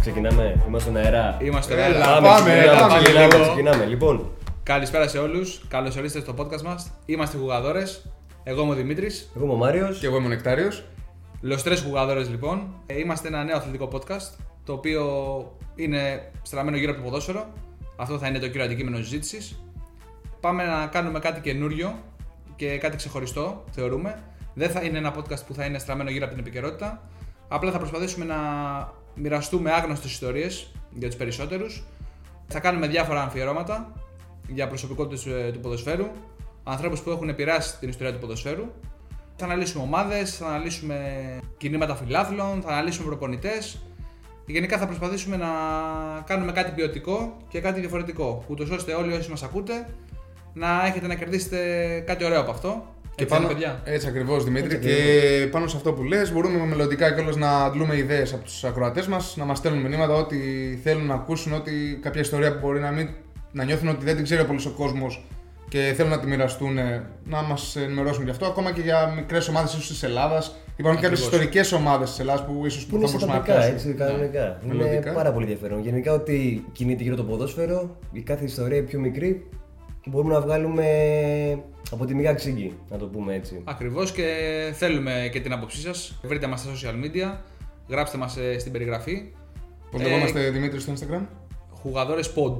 Ξεκινάμε, είμαστε στον αέρα. Είμαστε Έλα, εδώ. πάμε, ξεκινάμε, πάμε ξεκινάμε, λίγο. ξεκινάμε. Λοιπόν, Καλησπέρα σε όλους. Καλώς ορίσατε στο podcast μας. Είμαστε Γουγαδόρες. Εγώ είμαι ο Δημήτρης. εγώ είμαι ο Μάριος. Και εγώ είμαι ο Νεκτάριος. Λοστρέ Γουγαδόρε λοιπόν. Ε, Είμαστε ένα νέο αθλητικό podcast το οποίο είναι στραμμένο γύρω από το ποδόσφαιρο. Αυτό θα είναι το κύριο αντικείμενο συζήτησης. Πάμε να κάνουμε κάτι καινούριο και κάτι ξεχωριστό, θεωρούμε. Δεν θα είναι ένα podcast που θα είναι στραμμένο γύρω από την επικαιρότητα. Απλά θα προσπαθήσουμε να μοιραστούμε άγνωστες ιστορίες για τους περισσότερους. Θα κάνουμε διάφορα αμφιερώματα για προσωπικότητες του ποδοσφαίρου, ανθρώπους που έχουν επηρεάσει την ιστορία του ποδοσφαίρου. Θα αναλύσουμε ομάδες, θα αναλύσουμε κινήματα φιλάθλων, θα αναλύσουμε προπονητές. Γενικά θα προσπαθήσουμε να κάνουμε κάτι ποιοτικό και κάτι διαφορετικό, ούτως ώστε όλοι όσοι μας ακούτε να έχετε να κερδίσετε κάτι ωραίο από αυτό. Και Έτσι πάνω, είναι, παιδιά. έτσι ακριβώς Δημήτρη. Έτσι και πάνω σε αυτό που λες μπορούμε μελλοντικά κιόλας να αντλούμε ιδέες από τους ακροατές μας, να μας στέλνουν μηνύματα ό,τι θέλουν να ακούσουν, ό,τι κάποια ιστορία που μπορεί να, μην, να νιώθουν ότι δεν την ξέρει πολύ ο κόσμος και θέλουν να τη μοιραστούν, ε, να μας ενημερώσουν γι' αυτό. Ακόμα και για μικρές ομάδες ίσως της Ελλάδας. Υπάρχουν και κάποιε Ακριβώς. ιστορικές ομάδες της Ελλάδας που ίσως Που είναι θα μπορούσαμε να συντακτικά, πιάσουμε. έτσι, κανονικά. Είναι Μελλοντικά. πάρα πολύ ενδιαφέρον. Γενικά, ό,τι κινείται γύρω το ποδόσφαιρο, η κάθε ιστορία η πιο μικρή, μπορούμε να βγάλουμε από τη μηγά ξύγκη, να το πούμε έτσι. Ακριβώς και θέλουμε και την άποψή σας. Βρείτε μας στα social media, γράψτε μας στην περιγραφή. Πώ Ε, λεγόμαστε Δημήτρη στο Instagram. Χουγαδόρες Pod.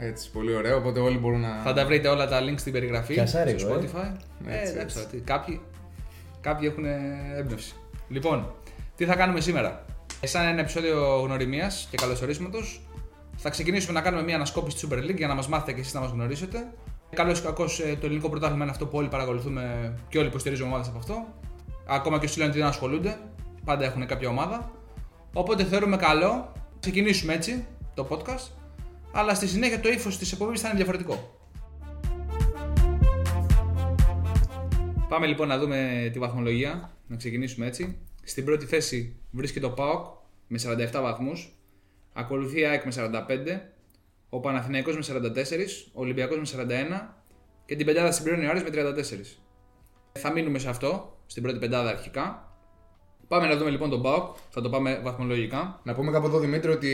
Έτσι, πολύ ωραίο. Οπότε όλοι μπορούν να. Θα τα βρείτε όλα τα links στην περιγραφή Πιασάρικο, στο ε. Spotify. Ε, Έτσι, εντάξει, έτσι. τι, κάποιοι, κάποιοι έχουν έμπνευση. Λοιπόν, τι θα κάνουμε σήμερα; Σαν ένα επεισόδιο γνωριμίας και καλωσορίσματος, θα ξεκινήσουμε να κάνουμε μια ανασκόπηση της Super League για να μας μάθετε και εσείς να μας γνωρίσετε. Καλό ή κακό, το ελληνικό πρωτάθλημα είναι αυτό που όλοι παρακολουθούμε και όλοι υποστηρίζουμε ομάδες από αυτό. Ακόμα και όσοι λένε ότι δεν ασχολούνται, πάντα έχουν κάποια ομάδα. Οπότε θεωρούμε καλό να ξεκινήσουμε έτσι το podcast, αλλά στη συνέχεια το ύφος της εκπομπής θα είναι διαφορετικό. Πάμε λοιπόν να δούμε τη βαθμολογία, να ξεκινήσουμε έτσι. Στην πρώτη θέση βρίσκεται ο ΠΑΟΚ με 47 βαθμούς, ακολουθεί η ΑΕΚ με 45, ο Παναθηναϊκός με 44, ο Ολυμπιακός με 41 και την πεντάδα συμπληρώνει ο Άρης με 34. Θα μείνουμε σε αυτό, στην πρώτη πεντάδα αρχικά. Πάμε να δούμε λοιπόν τον ΠΑΟΚ, θα το πάμε βαθμολογικά. Να πούμε κάπου εδώ Δημήτρη ότι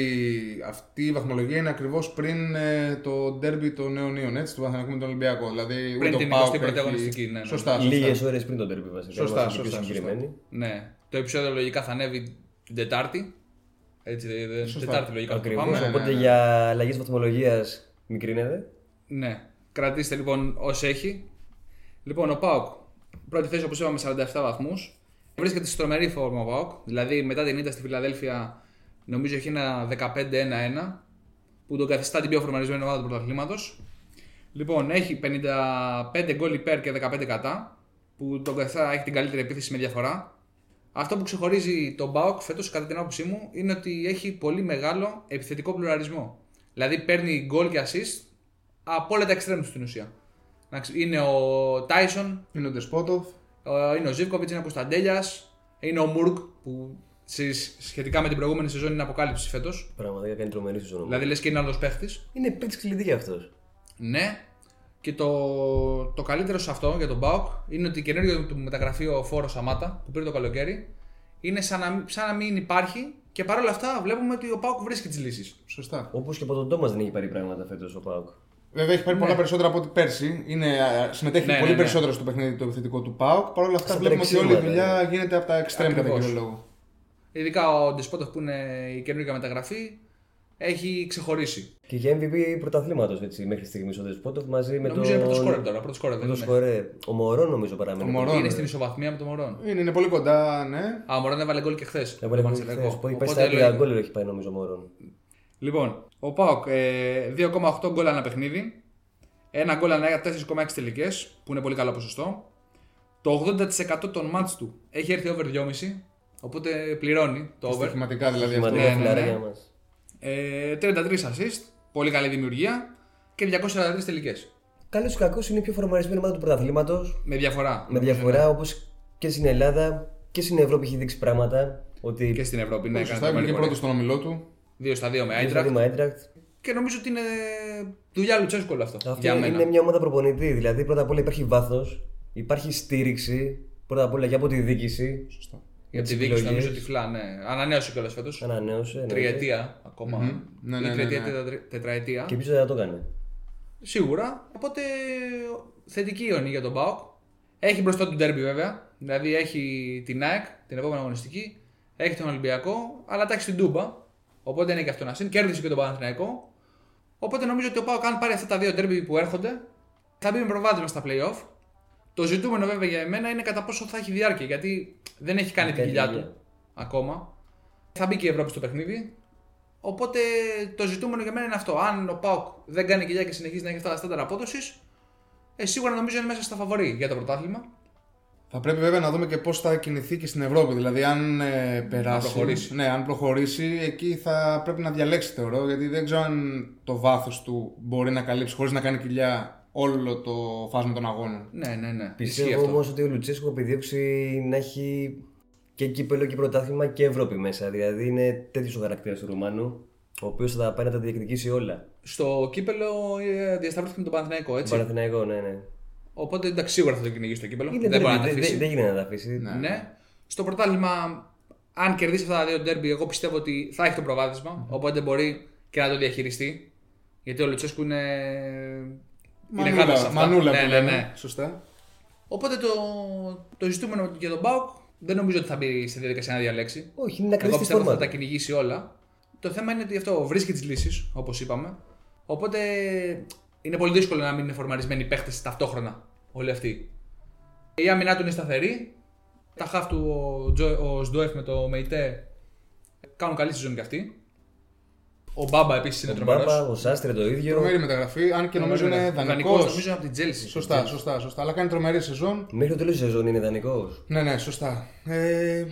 αυτή η βαθμολογία είναι ακριβώς πριν ε, το ντέρμπι των Αιωνίων, έτσι, του Παναθηναϊκού με τον Ολυμπιακό. Δηλαδή, Πριν ούτε την ο ΠΑΟΚ 21η έχει- αγωνιστική, ναι, ναι. Σωστά, σωστά. Λίγες ώρες πριν τον τερπι βασικά. Σωστά, είμαστε πιο σωστά, συγκεκριμένοι. Ναι, το επεισόδιο λογικά θα ανέβει την Τετάρτη. Έτσι, δε- δε- Σωστά. Τετάρτη λογικά θα το Ακριβώς. πάμε. ναι, Οπότε ναι. για αλλαγές βαθμολογίας μικρύνεται. Ναι. Κρατήστε λοιπόν όσο έχει. Λοιπόν, ο Πάοκ. Πρώτη θέση όπως είπαμε 47 βαθμούς. Βρίσκεται στη τρομερή φόρμα ο Πάοκ. Δηλαδή μετά την ήττα στη Φιλαδέλφια νομίζω έχει ένα 15-1-1 που τον καθιστά την πιο φορμαρισμένη ομάδα του πρωταθλήματος. Λοιπόν, έχει 55 γκολ υπέρ και 15 κατά που τον καθιστά έχει την καλύτερη επίθεση με διαφορά. Αυτό που ξεχωρίζει τον Μπάουκ φέτος, κατά την άποψή μου, είναι ότι έχει πολύ μεγάλο επιθετικό πλουραλισμό. Δηλαδή παίρνει γκολ και assist από όλα τα εξτρέμου στην ουσία. Εντάξει, Είναι ο Τάισον, Είναι ο Ντεσπότοφ. Είναι ο Ζήβκοβιτ, είναι ο Κωνσταντέλιας, είναι ο Μουρκ που σε- σχετικά με την προηγούμενη σεζόν είναι αποκάλυψης φέτος. Πραγματικά κάνει τρομερή σεζόν. Δηλαδή λες και είναι άλλος παίχτης. Είναι παίκτης κλειδί αυτός. Ναι. Και το, το καλύτερο σε αυτό για τον Μπάουκ είναι ότι η καινούργια του μεταγραφή ο Φόρος Σαμάτα που πήρε το καλοκαίρι είναι σαν να, σαν να μην υπάρχει και παρόλα αυτά βλέπουμε ότι ο Μπάουκ βρίσκει τις λύσεις. Σωστά. Όπως και από τον Τόμας δεν έχει πάρει πράγματα φέτος ο Πάουκ. Βέβαια έχει πάρει πολλά περισσότερα από ό,τι πέρσι. Είναι, α, συμμετέχει Ναι, πολύ ναι, ναι. περισσότερο στο παιχνίδι το επιθετικό του ΠΑΟΚ. Παρ' όλα αυτά Στα βλέπουμε ότι όλη η δουλειά τρεξίματα, γίνεται από τα εξτρέμ κατά Ακριβώς. κύριο λόγο. Ειδικά ο Ντεσπότοφ που είναι η καινούργια μεταγραφή έχει ξεχωρίσει. Και για MVP πρωταθλήματος μέχρι στιγμής ο Δεσπότοφ μαζί με Νομίζω τον. είναι πρώτο σκόρερ τώρα. Πρώτο σκόρερ δεν Πρώτος είναι. σκορέρ. Ο Μωρό νομίζω παραμένει. Ο Μωρό. Είναι ναι. στην ισοβαθμία με τον Μωρόν. Είναι, είναι πολύ κοντά, ναι. Α, ο Μωρόν έβαλε γκολ και χθες. Έβαλε γκολ χθες. Που έχει πάει στα 11 γκολ έχει πάει νομίζω ο Μωρό. Λοιπόν, ο Πάοκ ε, 2,8 γκολ ανά παιχνίδι. Ένα γκολ ανά 4,6 τελικές, που είναι πολύ καλό ποσοστό. Το 80% των μάτς του έχει έρθει over 2,5. Οπότε πληρώνει το over. Στοιχηματικά δηλαδή αυτό. Σημαντικά ναι, ναι, φιλαράκια ναι. μας. Ε, 33 assist, πολύ καλή δημιουργία και 243 τελικές. Καλός ή κακός είναι η πιο φορμαρισμένη ομάδα του πρωταθλήματος. Με διαφορά. Με νομίζω, διαφορά ναι. όπως και στην Ελλάδα και στην Ευρώπη έχει δείξει πράγματα. Ότι Και στην Ευρώπη, ναι, Σωστά, έκανε βγήκε τρομερή πρώτος πορεία. στον ομιλό του. Δύο στα δύο με είναι Άιντρακτ. στο Άιντρακτ. Και νομίζω ότι είναι δουλειά Λουτσέσκου όλο αυτό. Αυτό για μένα. είναι μια ομάδα προπονητή. Δηλαδή, πρώτα απ' όλα υπάρχει βάθος, υπάρχει στήριξη. Πρώτα απ' όλα και από τη διοίκηση. Σωστά. Για τη τις δίκηση επιλογές. νομίζω τυφλά, ναι. Ανανέωσε κιόλας φέτος. Ανανέωσε. εννοείται. Τριετία ακόμα. Μμμ. Ναι, ναι, Ή ναι, τριετία, ναι. τετρα- τετραετία. Και πίσω δεν θα το έκανε. Σίγουρα. Οπότε θετική ιονή για τον Μπάουκ. Έχει μπροστά του ντέρμπι βέβαια. Δηλαδή έχει την ΑΕΚ την επόμενη αγωνιστική. Έχει τον Ολυμπιακό. Αλλά τα έχει στην Τούμπα. Οπότε είναι και αυτό να συν. Κέρδισε και τον Παναθηναϊκό. Οπότε νομίζω ότι ο Πάουκ, αν πάρει αυτά τα δύο ντέρμπι που έρχονται, θα μπει με προβάδισμα στα playoff. Το ζητούμενο βέβαια για εμένα είναι κατά πόσο θα έχει διάρκεια. Γιατί δεν έχει κάνει τη Έχει δουλειά δουλειά. του ακόμα. Θα μπει και η Ευρώπη στο παιχνίδι. Οπότε το ζητούμενο για μένα είναι αυτό. Αν ο Πάουκ δεν κάνει κοιλιά και συνεχίζει να έχει αυτά τα στάνταρ απόδοσης, ε, σίγουρα νομίζω είναι μέσα στα φαβορή για το πρωτάθλημα. Θα πρέπει βέβαια να δούμε και πώς θα κινηθεί και στην Ευρώπη. Δηλαδή, αν ε, περάσει. προχωρήσει. Ναι, αν προχωρήσει, εκεί θα πρέπει να διαλέξει, θεωρώ. Γιατί δεν ξέρω αν το βάθος του μπορεί να καλύψει χωρίς να κάνει κοιλιά όλο το φάσμα των αγώνων. Ναι, ναι, ναι. Ισχύει Πιστεύω αυτό. όμω ότι ο Λουτσέσκο επιδιώξει να έχει και κύπελο και πρωτάθλημα και Ευρώπη μέσα. Δηλαδή είναι τέτοιος ο χαρακτήρας του Ρουμάνου, ο οποίος θα πάει να τα διεκδικήσει όλα. Στο κύπελο ε, διασταυρώθηκε με τον Παναθηναϊκό, έτσι; Παναθηναϊκό, ναι, ναι. Οπότε εντάξει, σίγουρα θα το κυνηγήσει το κύπελο. Είναι δεν μπορεί να δεν- τα δεν- αφήσει. Δεν γίνεται να τα αφήσει. Ναι. Στο πρωτάθλημα, αν κερδίσει αυτά τα δύο ντέρμπι, εγώ πιστεύω ότι θα έχει το προβάδισμα. Οπότε μπορεί και να το διαχειριστεί. Γιατί ο Λουτσέσκου είναι. είναι γάτα σε αυτά. μανούλα ναι, που ναι, λέμε. ναι. Σωστά. Οπότε το, το ζητούμενο για τον Μπάουκ δεν νομίζω ότι θα μπει σε διαδικασία να διαλέξει. Όχι, είναι να Εγώ κρατήσει τη πιστεύω ότι φόρμα. θα τα του. κυνηγήσει όλα. Το θέμα είναι ότι αυτό βρίσκει τις λύσεις, όπως είπαμε. Οπότε είναι πολύ δύσκολο να μην είναι φορμαρισμένοι οι παίχτες ταυτόχρονα όλοι αυτοί. Η άμυνά του είναι σταθερή. Τα χαφ του ο, Τζο- ο Σντοεφ με το Μεϊτέ κάνουν καλή σεζόν κι αυτοί. Ο Μπάμπα επίσης είναι Ο τρομερός. Μπάμπα, ο Σάστρε το ίδιο. Τρομερή μεταγραφή, αν και νομίζω είναι δανεικός. νομίζω είναι από την Τσέλσι. Σωστά, σωστά, σωστά. Αλλά κάνει τρομερή σεζόν. Μέχρι το τέλος της σεζόν είναι ιδανικό. Ναι, ναι, σωστά. Ε,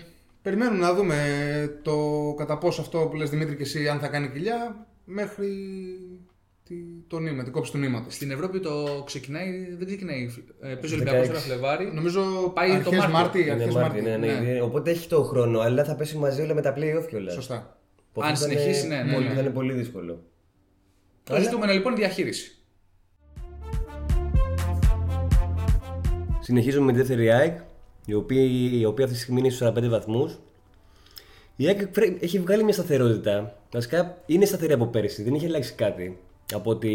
περιμένουμε να δούμε το κατά πόσο αυτό που λες Δημήτρη και εσύ αν θα κάνει κοιλιά μέχρι τη, το νήμα, την κόψη του νήματος. Στην Ευρώπη το ξεκινάει, δεν ξεκινάει. Ε, παίζει ο 16. Ολυμπιακός τώρα Φλεβάρι. Νομίζω Πάει το αρχές Μάρτιο. Μάρτη, Είναι αρχές Μάρτι, Μάρτη. ναι, ναι, ναι. ναι. Οπότε έχει το χρόνο, αλλά θα πέσει μαζί όλα με τα playoff κιόλας. Σωστά. Που Αν αυτό θα συνεχίσει, είναι ναι, ναι, πολύ- ναι. Θα είναι πολύ δύσκολο. Το ζητούμενο λοιπόν είναι διαχείριση. Συνεχίζουμε με τη δεύτερη ΑΕΚ, η οποία, η οποία αυτή τη στιγμή είναι στους 45 βαθμούς. Η ΑΕΚ φρέ- έχει βγάλει μια σταθερότητα. Βασικά είναι σταθερή από πέρυσι, δεν έχει αλλάξει κάτι από ό,τι,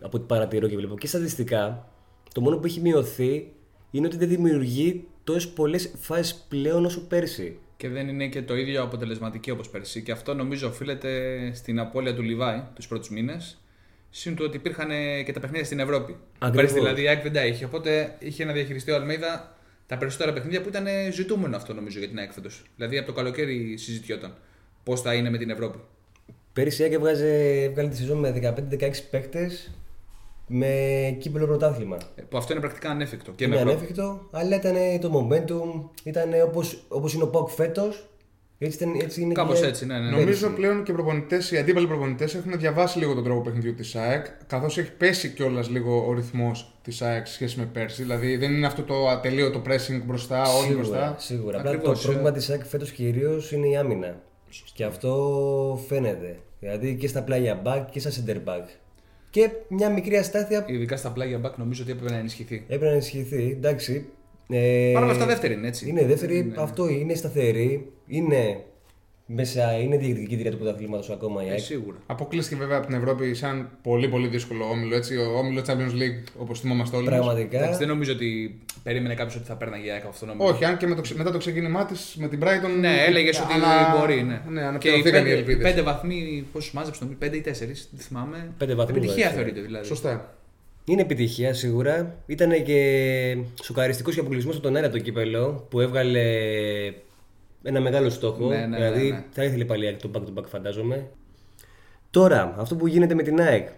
από ό,τι παρατηρώ και βλέπω. Και στατιστικά, το μόνο που έχει μειωθεί είναι ότι δεν δημιουργεί τόσες πολλές φάσεις πλέον όσο πέρσι. Και δεν είναι και το ίδιο αποτελεσματική όπως πέρσι. Και αυτό νομίζω οφείλεται στην απώλεια του Λιβάη τους πρώτους μήνες. Συν του ότι υπήρχαν ε, και τα παιχνίδια στην Ευρώπη. Ακριβώς. Πέρσι δηλαδή η ΑΕΚ δεν τα είχε. Οπότε είχε να διαχειριστεί ο Αλμέιδα τα περισσότερα παιχνίδια που ήταν ε, ζητούμενο αυτό νομίζω για την ΑΕΚ φέτος. Δηλαδή από το καλοκαίρι συζητιόταν πώς θα είναι με την Ευρώπη. Πέρυσι η ΑΕΚ έβγαζε, έβγαλε τη σεζόν με 15-16 παίκτες με κύπελο πρωτάθλημα. Ε, Που αυτό είναι πρακτικά ανέφικτο. Και είναι με Ευρώπη. ανέφικτο, αλλά ήταν το momentum, ήταν όπως, όπως είναι ο Ποκ φέτος, έτσι, ήταν, έτσι είναι Κάπως και- έτσι, ναι, ναι. Νομίζω πλέον και οι προπονητές, οι αντίπαλοι προπονητές έχουν διαβάσει λίγο τον τρόπο παιχνιδιού της ΑΕΚ, καθώς έχει πέσει κιόλας λίγο ο ρυθμός της ΑΕΚ σε σχέση με πέρσι. Δηλαδή δεν είναι αυτό το ατελείωτο pressing μπροστά, όλοι Σίγουρα, μπροστά. σίγουρα. Απλά Ακριβώς, το πρόβλημα ε. της ΑΕΚ φέτος κυρίως είναι η άμυνα. Και αυτό φαίνεται. Δηλαδή και στα πλάγια back και στα center back. Και μια μικρή αστάθεια Ειδικά στα πλάγια back νομίζω ότι έπρεπε να ενισχυθεί. έπρεπε να ενισχυθεί. Εντάξει. Ε, Παρ' όλα αυτά δεύτερη είναι έτσι. Είναι δεύτερη, αυτό είναι σταθερή. Είναι μέσα, είναι διεκδικήτρια του πρωταθλήματος ακόμα η Ε, ΑΕΚ. σίγουρα. Αποκλείστηκε βέβαια από την Ευρώπη σαν πολύ πολύ δύσκολο όμιλο. Έτσι, ο όμιλος Champions League, όπως θυμόμαστε όλοι. μας. Πραγματικά. Εντάξει, δεν νομίζω ότι περίμενε κάποιος ότι θα παίρναγε η ΑΕΚ αυτό νομίζω. Όχι, αν και με το, ξε- μετά το ξεκίνημά της με την Brighton. Ναι, έλεγες ότι ανα- μπορεί. Ναι. Ναι, και οι αναπληρωθήκαν οι πέντε, ελπίδες. πέντε βαθμοί, πόσου μάζεψε, νομίζω, πέντε ή τέσσερις, δεν θυμάμαι. Πέντε βαθμούς, Επιτυχία έτσι. θεωρείται δηλαδή. Σωστά. Είναι επιτυχία σίγουρα. Ήταν και σοκαριστικός και αποκλεισμό από τον αέρα το κύπελο που έβγαλε ένα μεγάλο στόχο. Ναι, ναι, δηλαδή ναι, ναι. θα ήθελε πάλι η ΑΕΚ το back to back, φαντάζομαι. Τώρα, αυτό που γίνεται με την ΑΕΚ.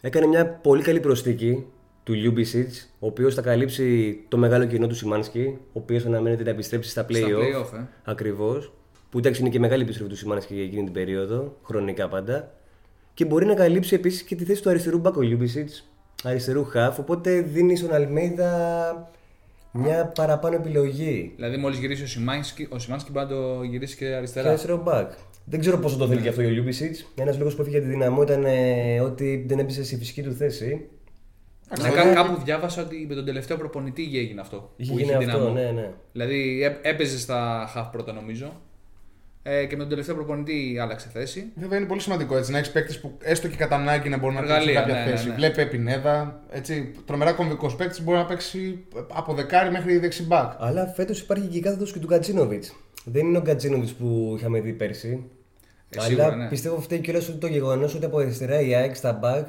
Έκανε μια πολύ καλή προσθήκη του Ljubicic, ο οποίος θα καλύψει το μεγάλο κενό του Σιμάνσκι, ο οποίος αναμένεται να επιστρέψει στα Στα play-off. play-off, ε. Ακριβώς. Που εντάξει είναι και μεγάλη επιστροφή του Σιμάνσκι για εκείνη την περίοδο, χρονικά πάντα. Και μπορεί να καλύψει επίσης και τη θέση του αριστερού μπακ ο Ljubicic, αριστερού χαφ. Οπότε δίνει στον Αλμέιδα μια παραπάνω επιλογή. Δηλαδή, μόλις γυρίσει ο Σιμάνσκι, ο Σιμάνσκι μπορεί να το γυρίσει και Και αριστερά. αριστερό back. Δεν ξέρω πόσο το θέλει και αυτό ο Ljubicic. Ένας λόγος που έφυγε για τη Ντιναμό ήταν ε, ότι δεν έπαιζε στη φυσική του θέση. Ναι, κά- κάπου διάβασα ότι με τον τελευταίο προπονητή έγινε αυτό. Είχε που γίνει αυτό, δυναμό. ναι, ναι. Δηλαδή έ- έπαιζε στα half πρώτα νομίζω. Ε, και με τον τελευταίο προπονητή άλλαξε θέση. Βέβαια είναι πολύ σημαντικό έτσι, να έχεις παίκτη που έστω και κατά ανάγκη να μπορεί να παίξει σε Εργαλεία, κάποια ναι, ναι, θέση. ναι. Βλέπει Επινέδα. Έτσι, τρομερά κομβικό παίκτης μπορεί να παίξει από δεκάρι μέχρι δεξιμπάκ. Αλλά φέτος υπάρχει και η κάθετος και του Γκατζίνοβιτ. Δεν είναι ο Γκατζίνοβιτ που είχαμε δει πέρσι. Ε, αλλά σίγουρα, ναι. πιστεύω φταίει κιόλας ότι το γεγονός ότι από αριστερά η ΑΕΚ στα back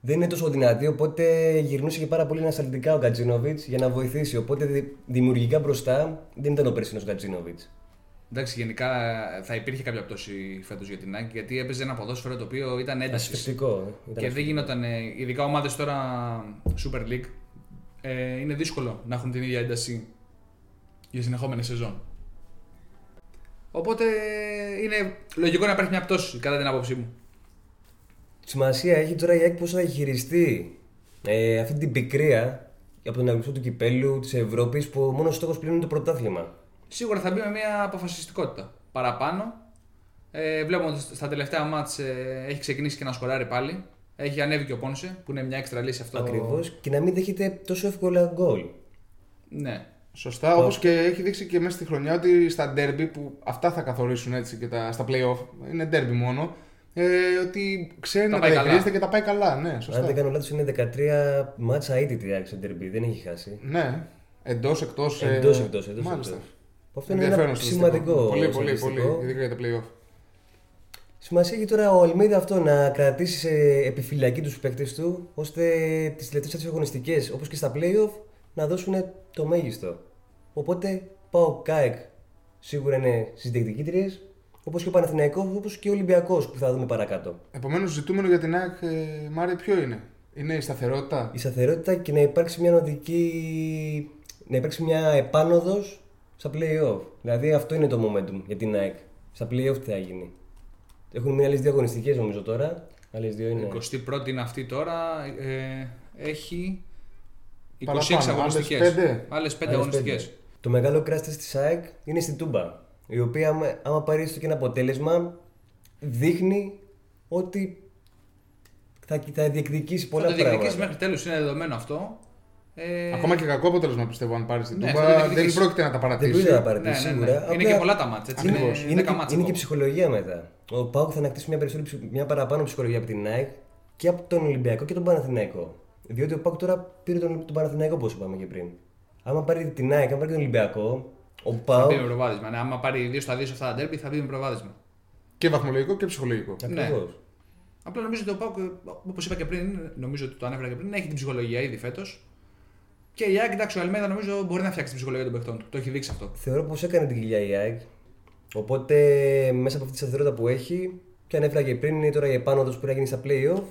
δεν είναι τόσο δυνατή. Οπότε γυρνούσε και πάρα πολύ ανασταλτικά ο Γκατζίνοβιτ για να βοηθήσει. Οπότε δη- δημιουργικά μπροστά δεν ήταν ο περσινός Γκατζίνοβιτ. Εντάξει, γενικά ε, θα υπήρχε κάποια πτώση φέτος για την ΑΕΚ γιατί έπαιζε ένα ποδόσφαιρο το οποίο ήταν έντασης. Ασφυκτικό. ε. Και δεν γινόταν, ε, ειδικά ομάδες τώρα Super League, ε, είναι δύσκολο να έχουν την ίδια ένταση για συνεχόμενη σεζόν. Οπότε είναι λογικό να υπάρχει μια πτώση κατά την άποψή μου. Σημασία έχει τώρα η ΑΕΚ πώς θα χειριστεί ε, αυτή την πικρία από τον αγωνισμό του κυπέλου της Ευρώπης που ο μόνος στόχος πλέον είναι το πρωτάθλημα. Σίγουρα θα μπει με μια αποφασιστικότητα παραπάνω. Ε, βλέπουμε ότι στα τελευταία μάτς ε, έχει ξεκινήσει και να σκοράρει πάλι. Έχει ανέβει και ο Πόνσε που είναι μια έξτρα λύση αυτό. Ακριβώς και να μην δέχεται τόσο εύκολα γκολ. Ναι. Σωστά, όπως και έχει δείξει και μέσα στη χρονιά ότι στα derby που αυτά θα καθορίσουν έτσι και τα, στα playoff, είναι derby μόνο, ε, ότι ξέρει Τα να τα πάει καλά. διαχειρίζεται και τα πάει καλά. Ναι, σωστά. Αν δεν κάνω λάθος, είναι 13 μάτσα αίτητη η ΑΕΚ στο ντερμπι. Δεν έχει χάσει. Ναι, εντός, εκτός. Εντός εκτός. Εντός, Μάλιστα. εκτός. Αυτό είναι Ενδιαφέρον ένα στατιστικό. σημαντικό. Πολύ, πολύ, πολύ. στατιστικό. Ειδικά για τα playoff. Σημασία έχει τώρα ο Αλμίδα αυτό να κρατήσει σε επιφυλακή τους παίκτες του ώστε τις τελευταίε αγωνιστικές όπως και στα playoff να δώσουν το μέγιστο. Οπότε πάω ΚΑΕΚ σίγουρα είναι στι διεκδικήτριε όπως και ο Παναθηναϊκός όπως και ο Ολυμπιακός που θα δούμε παρακάτω. Επομένως, ζητούμενο για την ΑΕΚ, ε, Μάρια, ποιο είναι; Είναι η σταθερότητα; Η σταθερότητα και να υπάρξει μια οδική. να υπάρξει μια επάνωδος στα playoff. Δηλαδή αυτό είναι το momentum για την ΑΕΚ. Στα playoff τι θα γίνει. Έχουν μείνει άλλες δύο αγωνιστικές νομίζω τώρα. Άλλες δύο είναι. 21η είναι αυτή τώρα. Ε, έχει 26 Παραπάνω, άλλες αγωνιστικές. πέντε. Άλλες 5 Άλλες αγωνιστικές. πέντε. Το μεγάλο κράστη της ΑΕΚ είναι στην Τούμπα. Η οποία, άμα- άμα πάρει έστω και ένα αποτέλεσμα, δείχνει ότι θα, θα διεκδικήσει Θα πολλά το διεκδικήσει πράγματα. μέχρι τέλου, είναι δεδομένο αυτό. Ε, Ακόμα και κακό αποτέλεσμα πιστεύω αν πάρεις την Ναι, θα το Τούμπα. Δεν διεκδικήσει. πρόκειται να τα Δεν παρατήσει. πρέπει να τα ναι, παρατήσεις ναι, ναι. σίγουρα. Είναι Απλά και πολλά τα μάτια. Έτσι. Ακριβώς. Είναι, Είναι, 10 και, μάτς είναι και ακόμα. ψυχολογία μετά. Ο Πάουκ θα ανακτήσει μια, περισσότερη, ψυχ- μια παραπάνω ψυχολογία από την ΑΕΚ και από τον Ολυμπιακό και τον Παναθηναϊκό. Διότι ο Πάουκ τώρα πήρε τον, τον Παναθηναϊκό, όπως είπαμε και πριν. Άμα πάρει την ΑΕΚ, άμα πάρει τον Ολυμπιακό, ο Θα Πάουκ. μπει με προβάδισμα. Ναι, άμα πάρει 2 στα 2 σε αυτά τα ντέρμπι, θα μπει με προβάδισμα. Και βαθμολογικό και ψυχολογικό. Ακριβώς. Απλά νομίζω ότι ο Πάουκ, όπως είπα και πριν, νομίζω ότι το ανέφερα και πριν, έχει την ψυχολογία ήδη φέτος. Και η ΑΕΚ, εντάξει, ο Αλμέδα νομίζω μπορεί να φτιάξει την ψυχολογία των παιχτών του. Το έχει δείξει αυτό. Θεωρώ πως έκανε την κοιλιά η ΑΕΚ. Οπότε μέσα από αυτή τη σταθερότητα που έχει, και ανέφερα και πριν, είναι τώρα η επάνωδος που θα γίνει στα playoff,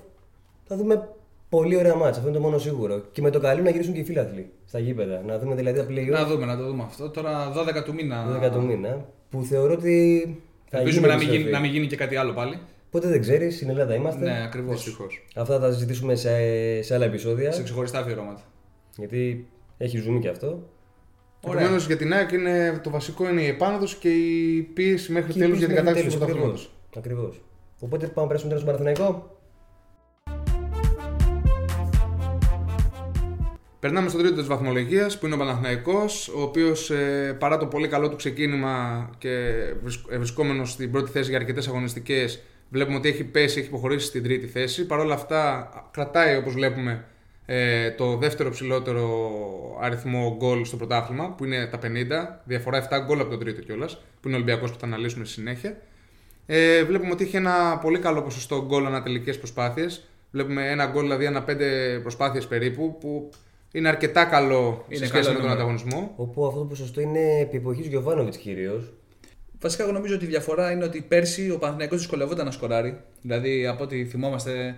θα δούμε πολύ ωραία μάτσα. Αυτό είναι το μόνο σίγουρο. Και με το καλό να γυρίσουν και οι φίλαθλοι στα γήπεδα. Να δούμε δηλαδή τα playoff. Να δούμε, να το δούμε αυτό. Τώρα 12 του μήνα. 12 του μήνα. Που θεωρώ ότι. Θα Ελπίζουμε γίνει να μην, γίνει, επιστροφή. να μην γίνει και κάτι άλλο πάλι. Ποτέ δεν ξέρεις, στην Ελλάδα είμαστε. Ναι, ακριβώς. Δυστυχώς. Αυτά θα τα συζητήσουμε σε, σε άλλα επεισόδια. Σε ξεχωριστά αφιερώματα. Γιατί έχει ζουμί και αυτό. Ωραία. Επομένω για την ΑΕΚ είναι, το βασικό είναι η επάνωδος και η πίεση μέχρι τέλους για την κατάξυση του πρωταθλήματος. Ακριβώς. Οπότε πάμε να περάσουμε τώρα στο Παναθηναϊκό. Περνάμε στο τρίτο της βαθμολογίας που είναι ο Παναθηναϊκός, ο οποίος παρά το πολύ καλό του ξεκίνημα και βρισκόμενος στην πρώτη θέση για αρκετές αγωνιστικές, βλέπουμε ότι έχει πέσει, έχει υποχωρήσει στην τρίτη θέση. Παρ' όλα αυτά, κρατάει όπως βλέπουμε ε, το δεύτερο ψηλότερο αριθμό γκολ στο πρωτάθλημα, που είναι τα 50, διαφορά 7 γκολ από τον τρίτο κιόλας, που είναι ο Ολυμπιακός που θα αναλύσουμε στη συνέχεια. Ε, βλέπουμε ότι έχει ένα πολύ καλό ποσοστό γκολ ανά τελικές προσπάθειες. Βλέπουμε ένα γκολ δηλαδή ανά πέντε προσπάθειες περίπου, που είναι αρκετά καλό Είναι σε σχέση καλό με τον νούμερο. ανταγωνισμό. Όπου αυτό το ποσοστό είναι επί εποχή Γιωβάνοβιτς κυρίως. Βασικά, εγώ νομίζω ότι η διαφορά είναι ότι πέρσι ο Παναθηναϊκός δυσκολευόταν να σκοράρει. Δηλαδή, από ό,τι θυμόμαστε,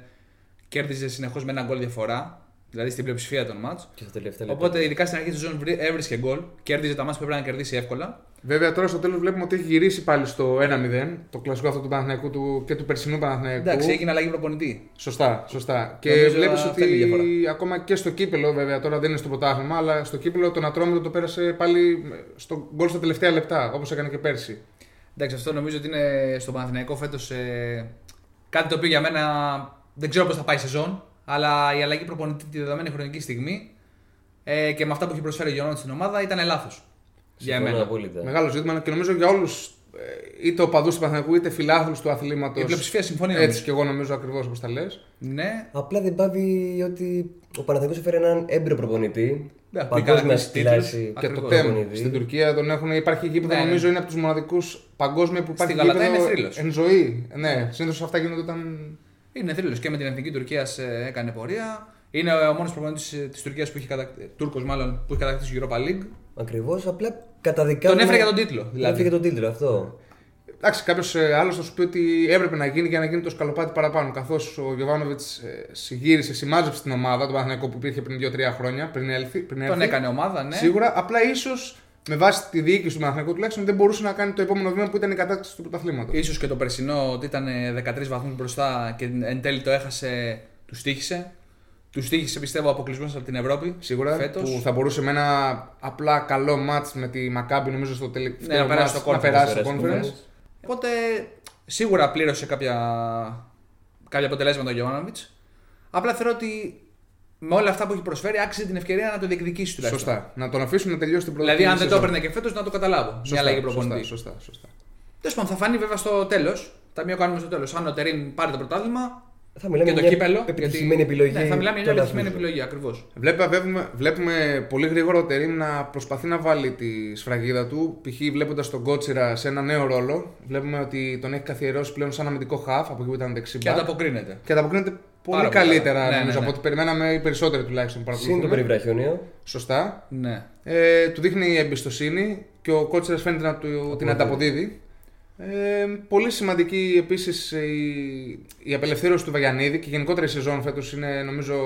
κέρδιζε συνεχώς με ένα γκολ διαφορά. Δηλαδή στην πλειοψηφία των μάτς. Και στα τελευταία λεπτά. Οπότε, ειδικά στην αρχή της σεζόν βρή- έβρισκε γκολ, κέρδιζε τα μάτς που έπρεπε να κερδίσει εύκολα. Βέβαια τώρα στο τέλος βλέπουμε ότι έχει γυρίσει πάλι στο 1-0. Το κλασικό αυτό του Παναθηναϊκού του, και του περσινού Παναθηναϊκού. Εντάξει, έγινε αλλαγή προπονητή. Σωστά, σωστά. Και Νομίζω βλέπεις αυτή είναι η διαφορά. ότι ακόμα και στο κύπελο, βέβαια τώρα δεν είναι στο πρωτάθλημα, αλλά στο κύπελο τον Ατρόμητο το πέρασε πάλι στο γκολ στα τελευταία λεπτά, όπως έκανε και πέρσι. Εντάξει, αυτό νομίζω ότι είναι στο Παναθηναϊκό φέτος ε, κάτι το οποίο για μένα δεν ξέρω πώς θα πάει η σεζόν, αλλά η αλλαγή προπονητή τη δεδομένη χρονική στιγμή ε, και με αυτά που έχει προσφέρει ο Γιώργος στην ομάδα ήταν λάθος. Για Συμφωνώ μένα. απόλυτα. Μεγάλο ζήτημα και νομίζω για όλους, είτε οπαδού του Παναθηναϊκού είτε φιλάθλους του αθλήματος. Η πλειοψηφία συμφωνεί. Έτσι νομίζω. και εγώ νομίζω ακριβώς όπως τα λες. Ναι, Απλά δεν πάβει ότι ο Παναθηναϊκός έφερε έναν έμπειρο προπονητή. Ναι, που Παγκόσμια ικανοποιήσει τίτλους. κλάση Και το Ακριβώς. ΤΕΜ προπονητή. στην Τουρκία τον έχουν. Υπάρχει γήπεδο, Ναι, ναι. νομίζω είναι από τους μοναδικούς παγκόσμια που υπάρχει Γαλατά γήπεδο είναι θρύλος. εν ζωή. Ναι, συνήθως αυτά γίνονται όταν. Είναι θρύλος και με την εθνική Τουρκία έκανε πορεία. Είναι ο μόνος προπονητής της Τουρκίας που έχει κατακτήσει. Τούρκος μάλλον που έχει κατακτήσει Europa League. Ακριβώς, απλά καταδικάζουν. Τον έφερε για τον τίτλο. Τον Δηλαδή. έφερε για τον τίτλο, αυτό. Εντάξει, κάποιος άλλος θα σου πει ότι έπρεπε να γίνει για να γίνει το σκαλοπάτι παραπάνω. Καθώς ο Γιωβάνοβιτς γύρισε, σημάζεψε την ομάδα, τον Παναθηναϊκό που υπήρχε πριν 2-3 χρόνια, πριν έλθει. Πριν Τον έρθει. έκανε ομάδα, ναι. Σίγουρα, απλά ίσως με βάση τη διοίκηση του Παναθηναϊκού τουλάχιστον δεν μπορούσε να κάνει το επόμενο βήμα που ήταν η κατάκτηση του πρωταθλήματος. Ίσως και το περσινό ότι ήταν 13 βαθμούς μπροστά και εν τέλει το έχασε, τους τύχησε. Τους τύχησε πιστεύω αποκλεισμός από την Ευρώπη. Σίγουρα Φέτος. που θα μπορούσε με ένα απλά καλό μάτς με τη Μακάμπη νομίζω στο τελευταίο Ναι, να περάσει μάτς στο να conference, περάσει στο περάσει στο conference. conference. Οπότε σίγουρα πλήρωσε κάποια, κάποια αποτελέσματα ο Γιωβάνοβιτς. Απλά θεωρώ ότι με όλα αυτά που έχει προσφέρει άξιζε την ευκαιρία να το διεκδικήσει τουλάχιστον. Σωστά. Να τον αφήσουν να τελειώσει την πρώτη Δηλαδή, αν δεν το σεζόν. έπαιρνε και φέτος, να το καταλάβω. Μια Σωστά, αλλαγή σωστά, προπονητή. σωστά, σωστά. Τέλος πάντων, θα φανεί βέβαια στο τέλος. Ταμείο κάνουμε στο τέλος. Αν ο Τερήμ πάρει το πρωτάθλημα Θα μιλάμε και το για κύπελο. επιτυχημένη επιλογή. Ναι, θα μιλάμε για του μια επιτυχημένη Εράσμου. επιλογή ακριβώς. Βλέπουμε, βλέπουμε, βλέπουμε πολύ γρήγορα ο Τερήμ να προσπαθεί να βάλει τη σφραγίδα του. Π.χ. βλέποντας τον Κότσιρα σε ένα νέο ρόλο. Βλέπουμε ότι τον έχει καθιερώσει πλέον σαν αμυντικό χαφ από εκεί που ήταν δεξί Και back. ανταποκρίνεται. Και ανταποκρίνεται πολύ Πάρα πολύ καλύτερα καλά. Ναι, νομίζω ναι, ναι. από ό,τι περιμέναμε οι περισσότεροι τουλάχιστον που Συν το παρακολουθούμε. περιβραχιόνιο. Σωστά. Ναι. Ε, του δείχνει εμπιστοσύνη και ο Κότσιρας φαίνεται να του την ανταποδίδει. Ε, πολύ σημαντική επίσης η, η απελευθέρωση του Βαγιανίδη και γενικότερα η σεζόν φέτος είναι νομίζω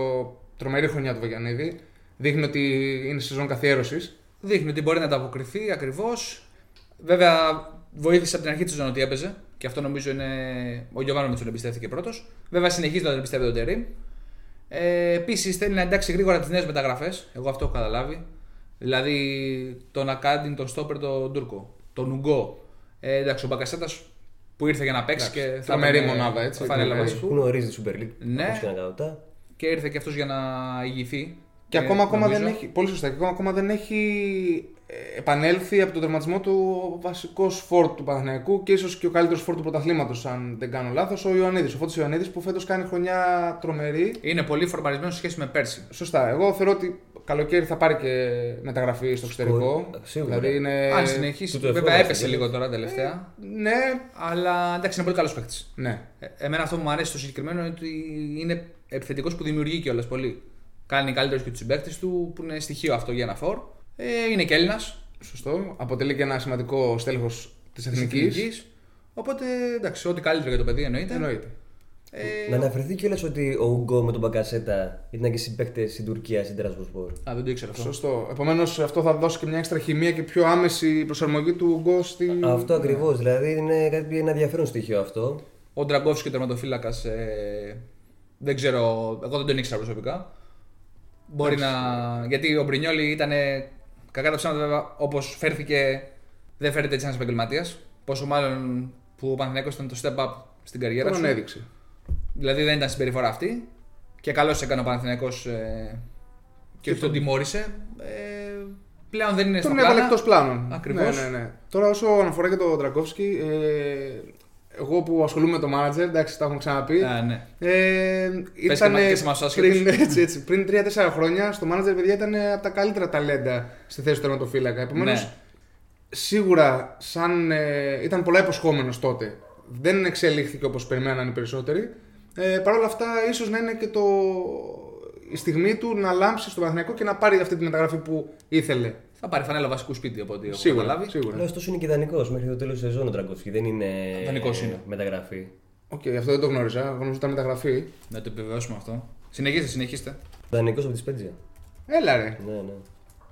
τρομερή χρονιά του Βαγιανίδη. Δείχνει ότι είναι σεζόν καθιέρωσης. Δείχνει ότι μπορεί να ανταποκριθεί ακριβώς. Βέβαια, βοήθησε από την αρχή της σεζόν ότι έπαιζε. Και αυτό νομίζω είναι. Ο Γιωβάνο τον εμπιστεύτηκε πρώτος. Βέβαια, συνεχίζει να τον εμπιστεύει τον Τερήμ. Ε, Επίσης, θέλει να εντάξει γρήγορα τις νέες μεταγραφές. Εγώ αυτό έχω καταλάβει. Δηλαδή, τον Ακάντιν, τον Στόπερ, τον Τούρκο. Τον Ουγκό. Ε, εντάξει, ο Μπακασέτας που ήρθε για να παίξει και θα τρομερή ήταν, ε, μονάδα, έτσι, φανέλα τρομερή. βασικού. Γνωρίζει τη Super League. Ναι. όπως και να κατά. Και ήρθε και αυτός για να ηγηθεί. Και Ε, ακόμα, ακόμα δεν νομίζω. έχει. Πολύ σωστά. Και ακόμα, ακόμα δεν έχει ε, επανέλθει από τον τερματισμό του ο βασικός φόρ του Παναθηναϊκού και ίσως και ο καλύτερος φόρ του πρωταθλήματος, αν δεν κάνω λάθος, ο Ιωαννίδης. Ο Φώτης Ιωαννίδης που φέτος κάνει χρονιά τρομερή. Είναι πολύ φορμαρισμένος σε σχέση με πέρσι. Σωστά. Εγώ θεωρώ ότι καλοκαίρι θα πάρει και μεταγραφή στο εξωτερικό. Σίγουρα. Δηλαδή είναι. Αν συνεχίσει. του το Βέβαια ευχόμαστε, έπεσε τέλος. λίγο τώρα τελευταία. Ναι, Αλλά εντάξει, είναι πολύ καλός παίκτης. ναι. Εμένα αυτό που μου αρέσει στο συγκεκριμένο είναι ότι είναι επιθετικός που δημιουργεί κιόλας πολύ. Κάνει καλύτερου και τους συμπαίκτες του, που είναι στοιχείο αυτό για ένα φόρ. Ε, είναι και Έλληνας. Σωστό. Αποτελεί και ένα σημαντικό στέλεχος της εθνικής. Οπότε εντάξει, ό,τι καλύτερο για το παιδί εννοείται. Εννοείται. Ε, Να αναφερθεί κιόλας ότι ο Ουγκό με τον Μπακασέτα ήταν και συμπαίκτες στην Τουρκία, στην Τρασβοσπορ. Α, δεν το ήξερα αυτό. Σωστό. Επομένως αυτό θα δώσει και μια έξτρα χημεία και πιο άμεση προσαρμογή του Γκο στη. Αυτό ακριβώς. Δηλαδή είναι κάτι, ένα ενδιαφέρον στοιχείο αυτό. Ο Ντραγκόφσκι, ο τερματοφύλακας, ε, δεν ξέρω, εγώ δεν τον ήξερα προσωπικά. Μπορεί να. Γιατί ο Μπρινιόλη ήταν. Κακά τα ψέματα, βέβαια, όπως φέρθηκε, δεν φέρεται έτσι ένας επαγγελματίας. Πόσο μάλλον που ο Παναθηναίκος ήταν το step up στην καριέρα Τον σου. έδειξε. Δηλαδή δεν ήταν συμπεριφορά αυτή. Και καλώς έκανε ο Παναθηναίκος ε, και όχι τον τιμώρησε. Ε, πλέον δεν είναι Τον στα έβαλε πλάνα. εκτός πλάνων. Ακριβώς. Ναι, ναι, ναι. Τώρα, όσο αναφορά και τον Ντραγκόφσκι, ε, εγώ που ασχολούμαι με το manager, εντάξει, τα έχουμε ξαναπεί. Α, ναι. Ε, Πες ήταν και μα- και σε εμάς τους άσχετους. πριν, έτσι, έτσι, πριν 3-4 χρόνια στο manager, παιδιά, ήταν από τα καλύτερα ταλέντα στη θέση του τερματοφύλακα. Επομένως, Ναι. σίγουρα σαν, ε, ήταν πολλά υποσχόμενος τότε. Δεν εξελίχθηκε όπως περιμέναν οι περισσότεροι. Ε, Παρ' όλα αυτά, ίσως να είναι και το, η στιγμή του να λάμψει στο Παναθηναϊκό και να πάρει αυτή τη μεταγραφή που ήθελε. Θα πάρει φανέλα βασικού σπίτι από ό,τι έχω Σίγουρα. καταλάβει. σίγουρα. Αλλά ωστόσο είναι και ιδανικός μέχρι το τέλος της σεζόν ο Ντραγκόφσκι. Δεν είναι Δανεικός είναι. μεταγραφή. Οκ, αυτό δεν το γνώριζα. Γνώριζα ότι ήταν μεταγραφή. Να το επιβεβαιώσουμε αυτό. Συνεχίστε, συνεχίστε. Δανεικός από τη Σπέτζια. Έλα ρε. Ναι, ναι.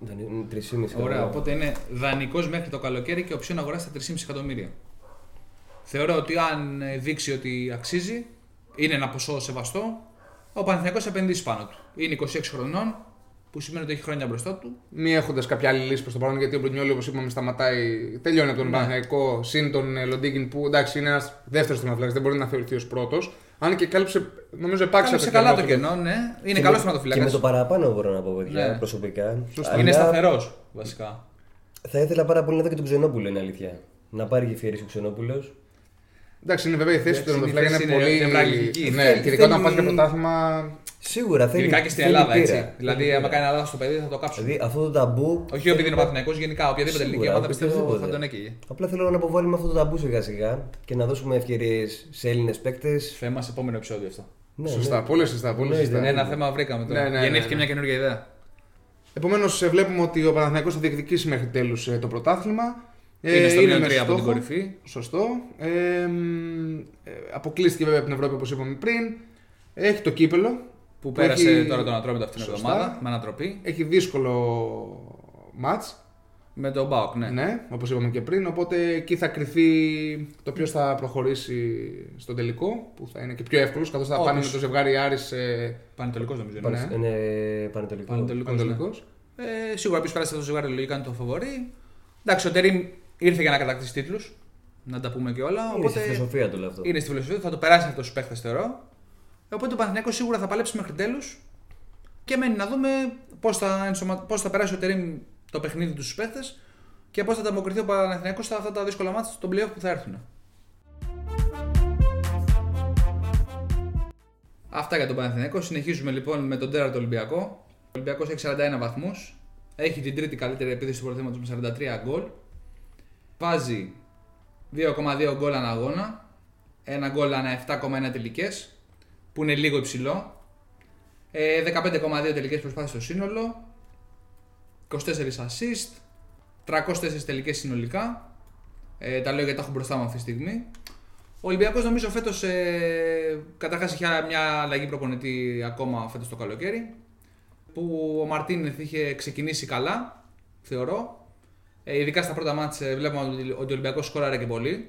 Ήταν 3,5 Ωραία, εκατομμύρια. οπότε είναι δανεικός μέχρι το καλοκαίρι και οψιόν αγοράς στα 3,5 εκατομμύρια. Θεωρώ ότι αν ε, δείξει ότι αξίζει, είναι ένα ποσό σεβαστό, ο Παναθηναϊκός θα επενδύσει πάνω του. Είναι 26 χρονών, που σημαίνει ότι έχει χρόνια μπροστά του. Μη έχοντας κάποια άλλη λύση προς το παρόν, γιατί ο Μπρινιόλη, όπως είπαμε, σταματάει. Τελειώνει από τον Ναι. Παναθηναϊκό συν τον ε, Λοντίγκιν που εντάξει είναι ένας δεύτερος τερματοφυλάκα, δεν μπορεί να θεωρηθεί ως πρώτος. Αν και κάλυψε, νομίζω, επάξια Κάλυψε το καλά το κενό. κενό, ναι. Είναι Και καλός με- Και με θεματοφυλάκα. το παραπάνω μπορώ να πω, παιδιά, Ναι. προσωπικά. Σωστά. Αλλά Είναι σταθερός, βασικά. Θα ήθελα πάρα πολύ να δω και τον Ξενόπουλο, είναι αλήθεια. Να πάρει γεφύρι ο Ξενόπουλος. Εντάξει, είναι βέβαια η θέση του Εντάξει, τερματοφυλάκα η είναι θέση πολύ. είναι νευραλγική. Ναι, Θέλει- και ειδικά όταν πας θέλει- για πρωτάθλημα. Σίγουρα θέλει. Ειδικά και στην θέλει Ελλάδα, πείρα. έτσι. Θέλει Δηλαδή, άμα πείρα. κάνει ένα λάθος στο παιδί, θα το κάψουν. Δηλαδή αυτό το ταμπού. Όχι επειδή είναι Παναθηναϊκός, γενικά οποιαδήποτε ελληνική Σίγουρα, ομάδα πιστεύω οποιοδήποτε. θα τον έκαιγε. Απλά θέλω να αποβάλουμε αυτό το ταμπού σιγά σιγά και να δώσουμε ευκαιρίες σε Έλληνες παίκτες. Θέμα σε επόμενο επεισόδιο αυτό. Ναι, σωστά, ναι. πολύ σωστά. Πολύ Ναι, σωστά. δεν Ένα θέμα βρήκαμε τώρα. Ναι, ναι, ναι, Γεννήθηκε ναι. μια καινούργια ιδέα. Επομένως, βλέπουμε ότι ο Παναθηναϊκός θα διεκδικήσει μέχρι τέλους το πρωτάθλημα. Ε, Είναι στο μείον με 3 από την στόχο. κορυφή. Σωστό. Ε, μ, ε, αποκλείστηκε βέβαια από την Ευρώπη όπως είπαμε πριν. Έχει το κύπελο. Που πέρασε έχει- τώρα τον Ατρόμητο αυτήν την Σωστά. εβδομάδα με ανατροπή. Έχει δύσκολο μάτς, Με τον Μπάουκ, ναι. ναι. όπως είπαμε και πριν, οπότε εκεί θα κρυθεί το ποιος θα προχωρήσει στον τελικό, που θα είναι και πιο εύκολος, καθώς θα Όποιος. πάνε με το ζευγάρι Άρης ε, Πανετολικός νομίζω. είναι. Ναι. Είναι πανετολικός. Πανετολικός, ναι. Πανετολικός. Ε, σίγουρα ποιος πέρασε αυτό το ζευγάρι λογικά είναι το φαβορή. Εντάξει, ο Τερήμ ήρθε για να κατακτήσει τίτλους. Να τα πούμε και όλα. Είναι οπότε στη φιλοσοφία του όλο αυτό. είναι στη φιλοσοφία, θα το περάσει αυτός στου παίχτε θεωρώ. Οπότε ο Παναθηναϊκός σίγουρα θα παλέψει μέχρι τέλους. Και μένει να δούμε πώς θα, ενσωμα... πώς θα περάσει ο Τερήμ το παιχνίδι τους στους παίχτε και πώς θα ανταποκριθεί ο Παναθηναϊκός στα αυτά τα δύσκολα μάτια των playoff που θα έρθουν. Αυτά για τον Παναθηναϊκό. Συνεχίζουμε λοιπόν με τον τέρατο Ολυμπιακό. Ο Ολυμπιακός έχει 41 βαθμούς. Έχει την τρίτη καλύτερη επίθεση του πρωταθλήματο με 43 γκολ. Βάζει 2,2 γκολ ανά αγώνα. Ένα γκολ ανά 7,1 τελικές. Που είναι λίγο υψηλό. Ε, 15,2 τελικές προσπάθειες στο σύνολο. 24 assist. 304 τελικές συνολικά. Ε, τα λέω γιατί τα έχω μπροστά μου αυτή τη στιγμή. Ο Ολυμπιακός νομίζω φέτος ε, καταρχάς είχε μια αλλαγή προπονητή ακόμα φέτος το καλοκαίρι. Που ο Μαρτίνεθ είχε ξεκινήσει καλά, θεωρώ. Ε, ειδικά στα πρώτα μάτια ε, βλέπουμε ότι ότι ο Ολυμπιακός σκόραρε και πολύ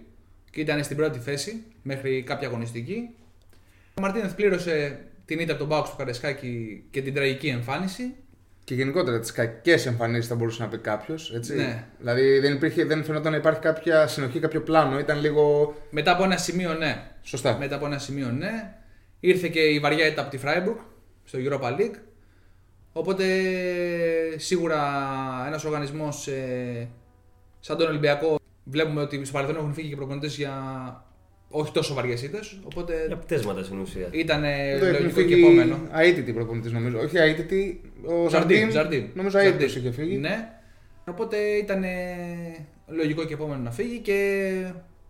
και ήταν στην πρώτη θέση μέχρι κάποια αγωνιστική. Ο Μαρτίνεθ πλήρωσε την ήττα από τον Μπάουξ του Καρεσκάκη και την τραγική εμφάνιση. Και γενικότερα τις κακές εμφανίσεις θα μπορούσε να πει κάποιος. Ναι. Δηλαδή δεν, υπήρχε, δεν φαινόταν να υπάρχει κάποια συνοχή, κάποιο πλάνο. Ήταν λίγο. Μετά από ένα σημείο, ναι. Σωστά. Μετά από ένα σημείο, ναι. Ήρθε και η βαριά ήττα από τη Freiburg στο Europa League. Οπότε σίγουρα ένας οργανισμός ε, σαν τον Ολυμπιακό βλέπουμε ότι στο παρελθόν έχουν φύγει και προπονητές για όχι τόσο βαριές ήττες. Οπότε Για πτέσματα στην ουσία. ήταν Εδώ έχουν λογικό και φύγει επόμενο. αίτητη προπονητή νομίζω. Όχι αίτητη. Ο Ζαρντίν, Ζαρντίν. Ζαρντίν. Νομίζω αίτητος είχε φύγει. Ναι. Οπότε ήταν λογικό και επόμενο να φύγει και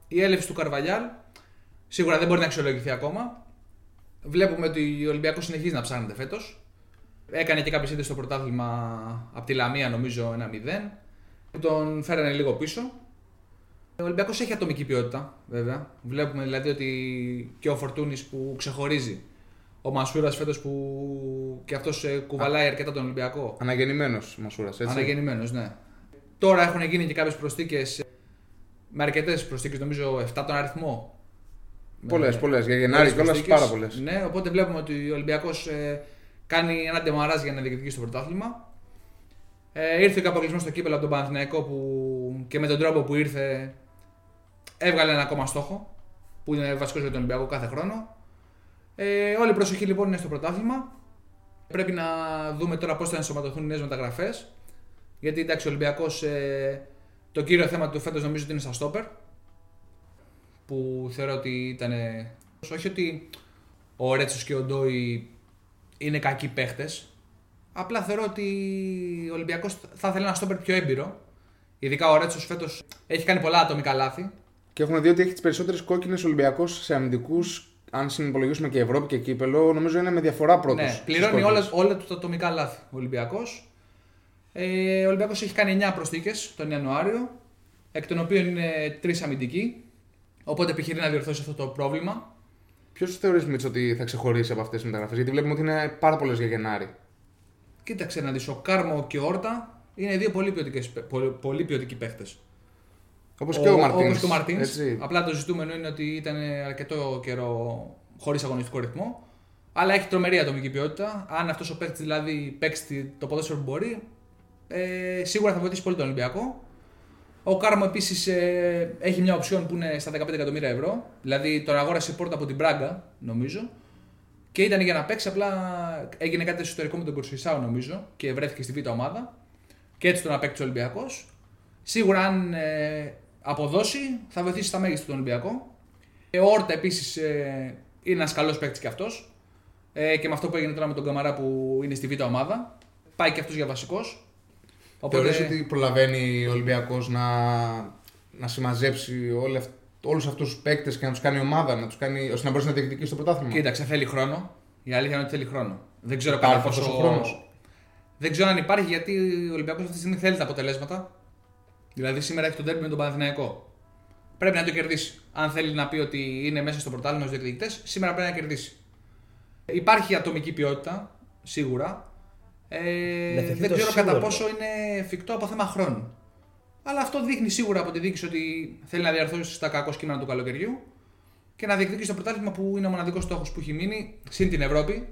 η έλευση του Καρβαλιάλ σίγουρα δεν μπορεί να αξιολογηθεί ακόμα. Βλέπουμε ότι ο Ολυμπιακός συνεχίζει να ψάχνεται φέτος. Έκανε και κάποιε ήττε στο πρωτάθλημα από τη Λαμία, νομίζω 1-0. Που τον φέρανε λίγο πίσω. Ο Ολυμπιακός έχει ατομική ποιότητα, βέβαια. Βλέπουμε δηλαδή ότι και ο Φορτούνης που ξεχωρίζει. Ο Μασούρας φέτος που και αυτός κουβαλάει αρκετά τον Ολυμπιακό. Αναγεννημένος Μασούρας. Αναγεννημένος, ναι. Τώρα έχουν γίνει και κάποιες προσθήκες. Με αρκετές προσθήκες, νομίζω 7 τον αριθμό. Πολλές, Με- πολλές. Για πολλές Γενάρη κιόλας προσθήκες. πάρα πολλές. Ναι, οπότε βλέπουμε ότι ο Ολυμπιακός ε, κάνει ένα ντεμαράζ για να διεκδικήσει το πρωτάθλημα. Ε, ήρθε και ο αποκλεισμό στο κύπελο από τον Παναθηναϊκό που και με τον τρόπο που ήρθε έβγαλε ένα ακόμα στόχο που είναι βασικός για τον Ολυμπιακό κάθε χρόνο. Ε, όλη η προσοχή λοιπόν είναι στο πρωτάθλημα. Πρέπει να δούμε τώρα πώς θα ενσωματωθούν οι νέες μεταγραφές. Γιατί εντάξει, ο Ολυμπιακός ε, το κύριο θέμα του φέτος νομίζω ότι είναι στα στόπερ. Που θεωρώ ότι ήταν. Όχι ότι ο Ρέτσος και ο Ντόι είναι κακοί παίχτες. Απλά θεωρώ ότι ο Ολυμπιακός θα ήθελε ένα στόπερ πιο έμπειρο. Ειδικά ο Ρέτσος φέτος έχει κάνει πολλά ατομικά λάθη. Και έχουμε δει ότι έχει τις περισσότερες κόκκινες Ολυμπιακός σε αμυντικούς. Αν συνυπολογίσουμε και Ευρώπη και κύπελο, νομίζω είναι με διαφορά πρώτος. Ναι, πληρώνει όλα, όλα του τα ατομικά λάθη ο Ολυμπιακός. Ε, ο Ολυμπιακός έχει κάνει 9 προσθήκες τον Ιανουάριο, εκ των οποίων είναι 3 αμυντικοί. Οπότε επιχειρεί να διορθώσει αυτό το πρόβλημα. Ποιος θεωρείς Μίτσο ότι θα ξεχωρίσει από αυτές τις μεταγραφές, Γιατί βλέπουμε ότι είναι πάρα πολλές για Γενάρη. Κοίταξε να δεις, ο Κάρμο και ο Όρτα είναι δύο πολύ, ποιοτικές, πολύ, πολύ ποιοτικοί παίχτε. Όπως και ο Μαρτίνς. Όπως και ο Μαρτίνς. Απλά το ζητούμενο είναι ότι ήταν αρκετό καιρό χωρίς αγωνιστικό ρυθμό. Αλλά έχει τρομερή ατομική ποιότητα. Αν αυτός ο παίκτης δηλαδή παίξει το ποδόσφαιρο που μπορεί, ε, σίγουρα θα βοηθήσει πολύ τον Ολυμπιακό. Ο Κάρμο επίσης ε, έχει μια οψιόν που είναι στα 15 εκατομμύρια ευρώ. Δηλαδή τον αγόρασε η πόρτα από την Μπράγκα, νομίζω. Και ήταν για να παίξει, απλά έγινε κάτι εσωτερικό με τον Κορσισάου, νομίζω, και βρέθηκε στη β' ομάδα. Και έτσι τον απέκτησε ο Ολυμπιακός. Σίγουρα, αν ε, αποδώσει, θα βοηθήσει στα μέγιστα τον Ολυμπιακό. Ε, ο Όρτα επίσης ε, είναι ένας καλός παίκτης κι αυτός. Ε, και με αυτό που έγινε τώρα με τον Καμαρά που είναι στη β' ομάδα. Πάει και αυτός για βασικός. Οπότε... Θεωρείς ότι προλαβαίνει ο Ολυμπιακός να, να συμμαζέψει όλοι αυτοί όλους αυτούς τους παίκτες και να τους κάνει ομάδα, να τους κάνει, ώστε να μπορέσει να διεκδικήσεις το πρωτάθλημα; Κοίταξε, θέλει χρόνο. Η αλήθεια είναι ότι θέλει χρόνο. Δεν ξέρω κατά πόσο. Χρόνος; Δεν ξέρω αν υπάρχει γιατί ο Ολυμπιακός αυτή τη στιγμή θέλει τα αποτελέσματα. Δηλαδή σήμερα έχει τον τέρμι με τον Παναθηναϊκό. Πρέπει να το κερδίσει. Αν θέλει να πει ότι είναι μέσα στο πρωτάθλημα στους διεκδικητές, σήμερα πρέπει να κερδίσει. Υπάρχει ατομική ποιότητα, σίγουρα. Ε, δεν ξέρω κατά πόσο είναι εφικτό από θέμα χρόνου. Αλλά αυτό δείχνει σίγουρα από τη δίκηση ότι θέλει να διαρθώσει τα κακό κείμενα του καλοκαιριού και να διεκδικήσει το πρωτάθλημα που είναι ο μοναδικός στόχος που έχει μείνει συν την Ευρώπη.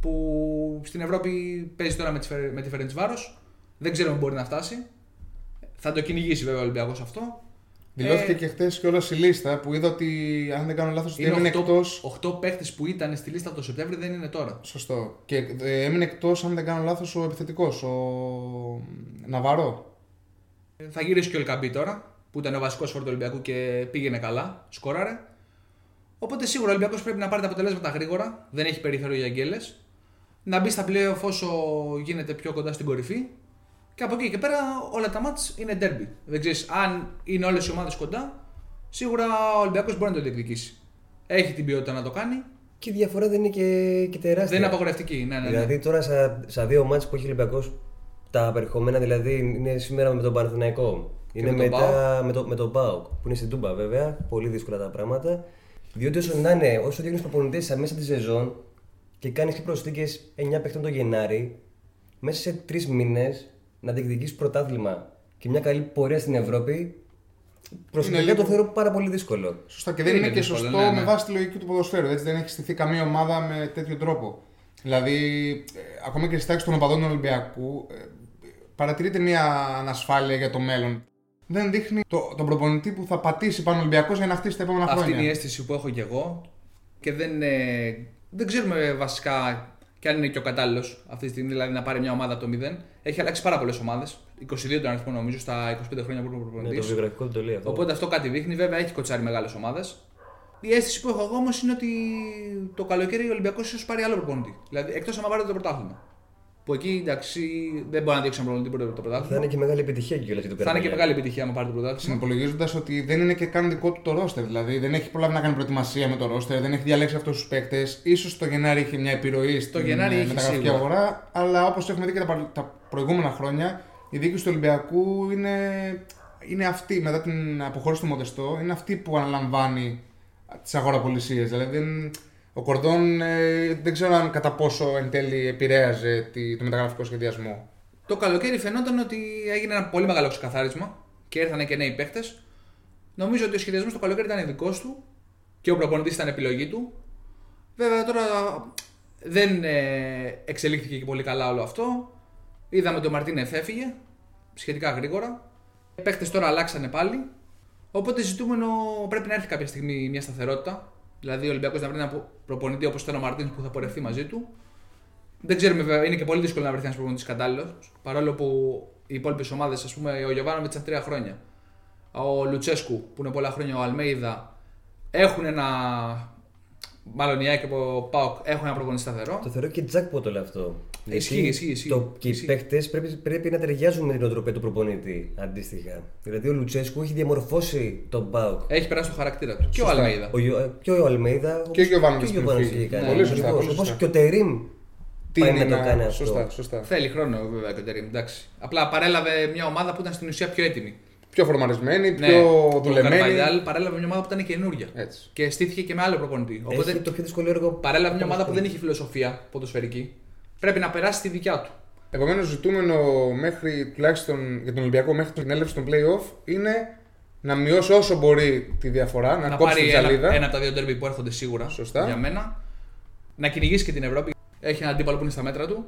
Που στην Ευρώπη παίζει τώρα με τη, με τη Φερεντσβάρο. Δεν ξέρω αν μπορεί να φτάσει. Θα το κυνηγήσει βέβαια ο Ολυμπιακός αυτό. Δηλώθηκε ε, και χθες κιόλας η λίστα που είδα ότι αν δεν κάνω λάθος έμεινε εκτός. 8 παίχτες που ήταν στη λίστα το Σεπτέμβριο δεν είναι τώρα. Σωστό. Και ε, έμεινε εκτός, αν δεν κάνω λάθος, ο επιθετικός, ο Ναβαρό. Θα γυρίσει και ο Ελκαμπή τώρα, που ήταν ο βασικός φόρτο Ολυμπιακού και πήγαινε καλά, σκόραρε. Οπότε σίγουρα ο Ολυμπιακός πρέπει να πάρει τα αποτελέσματα γρήγορα, δεν έχει περιθώριο για αγγέλε. Να μπει στα playoff όσο γίνεται πιο κοντά στην κορυφή. Και από εκεί και πέρα όλα τα μάτς είναι derby. Δεν ξέρεις αν είναι όλες οι ομάδες κοντά, σίγουρα ο Ολυμπιακός μπορεί να το διεκδικήσει. Έχει την ποιότητα να το κάνει. Και η διαφορά δεν είναι και, και τεράστια. Δεν είναι απαγορευτική. Ναι, ναι, ναι. Δηλαδή τώρα στα, στα δύο μάτς που έχει ο Ολυμπιακός τα απερχόμενα δηλαδή είναι σήμερα με τον Παναθηναϊκό. Είναι με μετά με, το, με τον Πάοκ που είναι στην Τούμπα βέβαια. Πολύ δύσκολα τα πράγματα. Διότι όσο να είναι, όσο δείχνει προπονητές μέσα της σεζόν και κάνεις και προσθήκες 9 παιχτών το Γενάρη, μέσα σε τρεις μήνες να διεκδικήσει πρωτάθλημα και μια καλή πορεία στην Ευρώπη, προσωπικά το θεωρώ πάρα πολύ δύσκολο. Σωστά και δεν είναι, είναι και σωστό ναι, ναι. με βάση τη λογική του ποδοσφαίρου. Έτσι δεν έχει στηθεί καμία ομάδα με τέτοιο τρόπο. Δηλαδή, ε, ακόμα και στη τάξη των οπαδών του Ολυμπιακού, ε, παρατηρείται μια ανασφάλεια για το μέλλον. Δεν δείχνει το, τον προπονητή που θα πατήσει πάνω Ολυμπιακός για να χτίσει τα επόμενα Αυτή χρόνια. Αυτή είναι η αίσθηση που έχω κι εγώ και δεν, ε, δεν ξέρουμε βασικά και αν είναι και ο κατάλληλος αυτή τη στιγμή, δηλαδή να πάρει μια ομάδα από το 0. Έχει αλλάξει πάρα πολλές ομάδες. 22 τον αριθμό νομίζω στα 25 χρόνια που είναι προπονητή. Ναι, το βιογραφικό το λέει αυτό. Οπότε αυτό κάτι δείχνει. Βέβαια έχει κοτσάρει μεγάλες ομάδες. Η αίσθηση που έχω εγώ όμως είναι ότι το καλοκαίρι ο Ολυμπιακός ίσως πάρει άλλο προπονητή. Δηλαδή εκτός αν πάρει το πρωτάθλημα. Που εκεί εντάξει δεν μπορεί να δείξει ένα προπονητή το πρωτάθλημα. Θα είναι και μεγάλη επιτυχία και το Θα είναι και μεγάλη επιτυχία αν πάρει το πρωτάθλημα. Συνυπολογίζοντας ότι δεν είναι και καν δικό του το ρόστερ. Δηλαδή δεν έχει πολλά να κάνει προετοιμασία με το ρόστερ, δεν έχει διαλέξει αυτούς τους παίκτες. σω το Γενάρη είχε μια επιρροή στην μεταγραφική αγορά. Αλλά όπως έχουμε δει και τα, τα προηγούμενα χρόνια, η διοίκηση του Ολυμπιακού είναι, είναι αυτή μετά την αποχώρηση του Μοντεστό, είναι αυτή που αναλαμβάνει τις αγοραπολισίες. Δηλαδή δεν, ο Κορδόν ε, δεν ξέρω αν κατά πόσο εν τέλει επηρέαζε τη, το μεταγραφικό σχεδιασμό. Το καλοκαίρι φαινόταν ότι έγινε ένα πολύ μεγάλο ξεκαθάρισμα και ήρθαν και νέοι παίχτες. Νομίζω ότι ο σχεδιασμός το καλοκαίρι ήταν δικό του και ο προπονητής ήταν επιλογή του. Βέβαια τώρα δεν ε, εξελίχθηκε και πολύ καλά όλο αυτό. Είδαμε ότι ο Μαρτίνεθ έφυγε σχετικά γρήγορα. Οι παίχτες τώρα αλλάξανε πάλι. Οπότε ζητούμενο πρέπει να έρθει κάποια στιγμή μια σταθερότητα. Δηλαδή ο Ολυμπιακός να βρει ένα προπονητή όπως ήταν ο Μαρτίνς που θα πορευτεί μαζί του. Δεν ξέρουμε βέβαια, είναι και πολύ δύσκολο να βρεθεί ένας προπονητής κατάλληλος. Παρόλο που οι υπόλοιπες ομάδες, ας πούμε, ο Γιωβάνοβιτς ήταν τρία χρόνια. Ο Λουτσέσκου που είναι πολλά χρόνια, ο Αλμέιδα έχουν ένα Μάλλον η ΑΕΚ και ο Πάοκ έχουν ένα προπονητή σταθερό. Το θεωρώ και τζάκπο το αυτό. Ισχύει, ισχύει. ισχύει. Το, και οι παίχτε πρέπει, πρέπει να ταιριάζουν με την οτροπία του προπονητή αντίστοιχα. Δηλαδή ο Λουτσέσκου έχει διαμορφώσει τον Πάοκ. Έχει περάσει το χαρακτήρα του. Και ο Αλμέιδα. Ο, και ο Αλμέιδα. Και ο Γιωβάνος. Και ο Πολύ σωστά. Όπως και ο Τερήμ τι πάει είναι να το κάνει αυτό. Σωστά, σωστά. Θέλει χρόνο βέβαια και ο Τερήμ. Απλά παρέλαβε μια ομάδα που ήταν στην ουσία πιο έτοιμη πιο φορμαρισμένη, ναι, πιο δουλεμένη. Ο Καρβαϊντάλ παρέλαβε μια ομάδα που ήταν καινούργια. Έτσι. Και στήθηκε και με άλλο προπονητή. Οπότε Έχει το πιο δύσκολο έργο. Παρέλαβε μια ομάδα που δεν είχε φιλοσοφία ποδοσφαιρική. Πρέπει να περάσει τη δικιά του. Επομένως, ζητούμενο μέχρι, τουλάχιστον για τον Ολυμπιακό μέχρι την έλευση των playoff είναι να μειώσει όσο μπορεί τη διαφορά, να, να κόψει πάρει την ένα, ψαλίδα. ένα από τα δύο ντέρμπι που έρχονται σίγουρα Σωστά. για μένα. Να κυνηγήσει και την Ευρώπη. Έχει ένα αντίπαλο που είναι στα μέτρα του.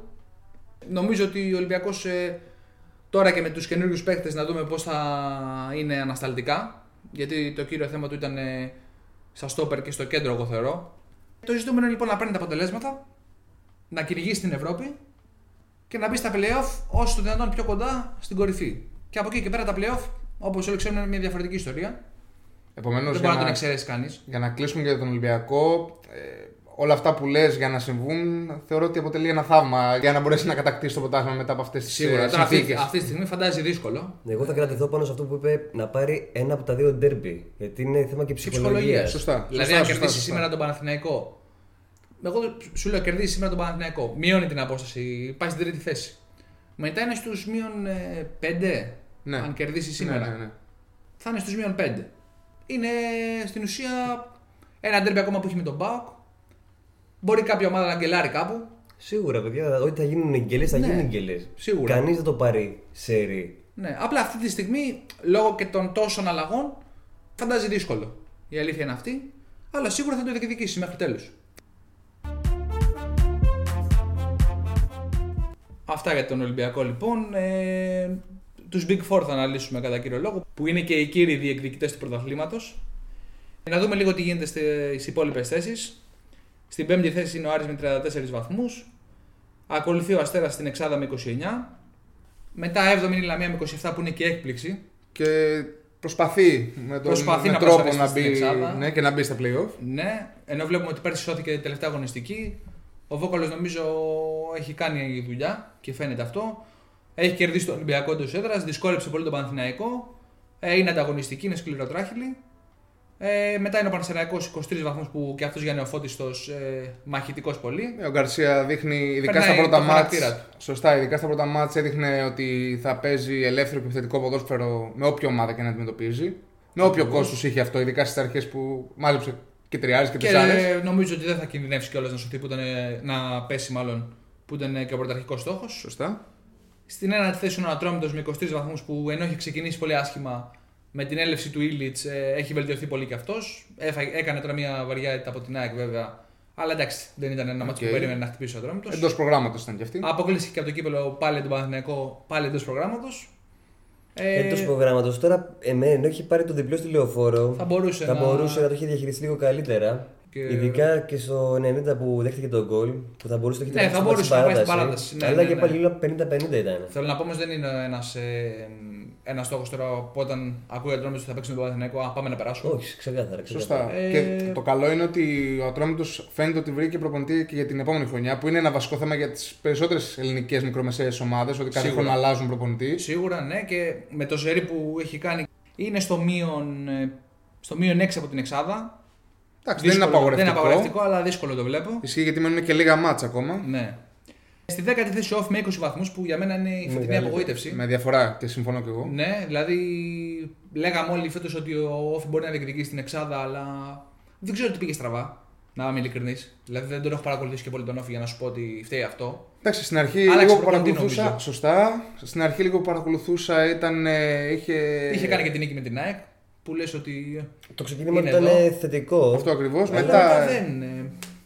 Νομίζω ότι ο Ολυμπιακός τώρα και με τους καινούριους παίχτε να δούμε πώς θα είναι ανασταλτικά. Γιατί το κύριο θέμα του ήταν ε, στα στόπερ και στο κέντρο, εγώ θεωρώ. Το ζητούμενο είναι λοιπόν να παίρνει τα αποτελέσματα, να κυνηγήσει την Ευρώπη και να μπει στα playoff όσο το δυνατόν πιο κοντά στην κορυφή. Και από εκεί και πέρα τα playoff, όπως όλοι ξέρουμε, είναι μια διαφορετική ιστορία. Επομένως, Δεν για, μπορεί να τον να, εξαιρέσει κανείς. για να κλείσουμε για τον Ολυμπιακό, ε, όλα αυτά που λες για να συμβούν θεωρώ ότι αποτελεί ένα θαύμα για να μπορέσει να κατακτήσει το πρωτάθλημα μετά από αυτές τις Σίγουρα. Τώρα αυτή, συνθήκες. αυτή τη στιγμή φαντάζει δύσκολο. Εγώ θα κρατηθώ πάνω σε αυτό που είπε να πάρει ένα από τα δύο ντέρμπι. Γιατί είναι θέμα και Και ψυχολογίας. ψυχολογίας. Σωστά. Δηλαδή, Σωστά, αν σωστά, κερδίσει σωστά. σήμερα τον Παναθηναϊκό. Εγώ σου λέω κερδίσει σήμερα τον Παναθηναϊκό. Μειώνει την απόσταση. Πάει στην τρίτη θέση. Μετά είναι στους μείον 5. Ναι. Αν κερδίσει σήμερα. Ναι, ναι, ναι. Θα είναι στους μείον 5. Είναι στην ουσία ένα ντέρμπι ακόμα που έχει με τον Μπάουκ. Μπορεί κάποια ομάδα να γκελάρει κάπου. Σίγουρα, παιδιά, ό,τι θα γίνουν γκελές θα Ναι, γίνουν γκελές. σίγουρα. Κανείς δεν το πάρει σερί. Ναι, απλά αυτή τη στιγμή λόγω και των τόσων αλλαγών φαντάζει δύσκολο. Η αλήθεια είναι αυτή. Αλλά σίγουρα θα το διεκδικήσει μέχρι τέλους. Αυτά για τον Ολυμπιακό λοιπόν. Ε, τους Big Four θα αναλύσουμε κατά κύριο λόγο, που είναι και οι κύριοι διεκδικητές του πρωταθλήματος. Να δούμε λίγο τι γίνεται στις υπόλοιπες θέσεις. Στην πέμπτη θέση είναι ο Άρης με 34 βαθμούς. Ακολουθεί ο Αστέρας στην Εξάδα με 29. Μετά 7η είναι η Λαμία με 27 που είναι και έκπληξη. Και προσπαθεί με τον Προσπαθεί με να τρόπο προσαρμοστεί να στην μπει, εξάδα. ναι, και να μπει στα playoff. Ναι, ενώ βλέπουμε ότι πέρσι σώθηκε η τελευταία αγωνιστική. Ο Βόκαλο νομίζω έχει κάνει δουλειά και φαίνεται αυτό. Έχει κερδίσει τον Ολυμπιακό εντός έδρας, δυσκόλεψε πολύ τον Παναθηναϊκό. Ε, είναι ανταγωνιστική, είναι σκληροτράχυλη. Ε, μετά είναι ο Παναθηναϊκός 23 βαθμούς που και αυτός για νεοφώτιστος ε, μαχητικός πολύ. Ε, Ο Γκαρσία δείχνει, ειδικά Περνάει στα πρώτα το μάτς, χαρακτήρα του. σωστά, ειδικά στα πρώτα μάτς έδειχνε ότι θα παίζει ελεύθερο και επιθετικό ποδόσφαιρο με όποια ομάδα και να αντιμετωπίζει. Με όποιο κόστος είχε αυτό, ειδικά στις αρχές που μάζεψε και τριάρες και Και τεσσάρες. ε, νομίζω ότι δεν θα κινδυνεύσει κιόλας να σωθεί που ήταν, ε, να πέσει μάλλον που ήταν ε, και ο πρωταρχικός στόχος. Σωστά. Στην ένατη θέση είναι ο Ατρόμητος με 23 βαθμούς που ενώ έχει ξεκινήσει πολύ άσχημα με την έλευση του Ήλιτς ε, έχει βελτιωθεί πολύ κι αυτός. Έφα- έκανε τώρα μια βαριά ήττα από την ΑΕΚ βέβαια. Αλλά εντάξει, δεν ήταν ένα μάτσο Οκ. που περίμενε να χτυπήσει ο Ατρόμητος. Εντός προγράμματος ήταν κι αυτή. Αποκλείστηκε και από το κύπελλο πάλι τον Παναθηναϊκό, πάλι εντός προγράμματος. Ε, Εντός προγράμματος. Τώρα, εμένα ενώ έχει πάρει το διπλό στη λεωφόρο, θα μπορούσε θα να... μπορούσε να το έχει διαχειριστεί λίγο καλύτερα. Και- Ειδικά και στο 90 που δέχτηκε το γκολ, που θα μπορούσε να το έχει Ναι, θα τραβήξει μπορούσε να πάει στην στην παράταση, ναι, αλλά ναι, και ναι. πάλι λίγο 50-50 ήταν. Θέλω να πω όμως δεν είναι ένας ε, ένας στόχο τώρα που όταν ακούει ο Ατρόμητος ότι θα παίξει με τον Παναθηναϊκό, α, πάμε να περάσουμε. Όχι, ξεκάθαρα. ξεκάθαρα. Σωστά. Ε, Και το καλό είναι ότι ο Ατρόμητος φαίνεται ότι βρήκε προπονητή και για την επόμενη χρονιά, που είναι ένα βασικό θέμα για τις περισσότερες ελληνικές μικρομεσαίες ομάδες, ότι κάθε Σίγουρα. χρόνο αλλάζουν προπονητή. Σίγουρα ναι, και με το ζερί που έχει κάνει είναι στο μείον, ε, στο μείον 6 από την Εξάδα. Εντάξει, δεν είναι Δύσκολο- απαγορευτικό. Δεν είναι απαγορευτικό, αλλά δύσκολο το βλέπω. Ισχύει γιατί μένουν και λίγα μάτσα ακόμα. Ναι. Στη 10η θέση off με 20 βαθμούς που για μένα είναι η φετινή Μεγάλη. απογοήτευση. Με διαφορά και συμφωνώ κι εγώ. Ναι, δηλαδή λέγαμε όλοι φέτος ότι ο Όφη μπορεί να διεκδικήσει την Εξάδα, αλλά δεν ξέρω τι πήγε στραβά. Να είμαι ειλικρινής. Δηλαδή δεν τον έχω παρακολουθήσει και πολύ τον Όφη για να σου πω ότι φταίει αυτό. Εντάξει, στην αρχή Άλλαξε λίγο που προπονητή, παρακολουθούσα. νομίζω. Σωστά. Στην αρχή λίγο που παρακολουθούσα ήταν. ε, είχε... Είχε κάνει και την νίκη με την ΑΕΚ που λες ότι. Το ξεκίνημα Είναι ήταν εδώ. θετικό. Αυτό ακριβώς. Αλλά Μετά. δεν.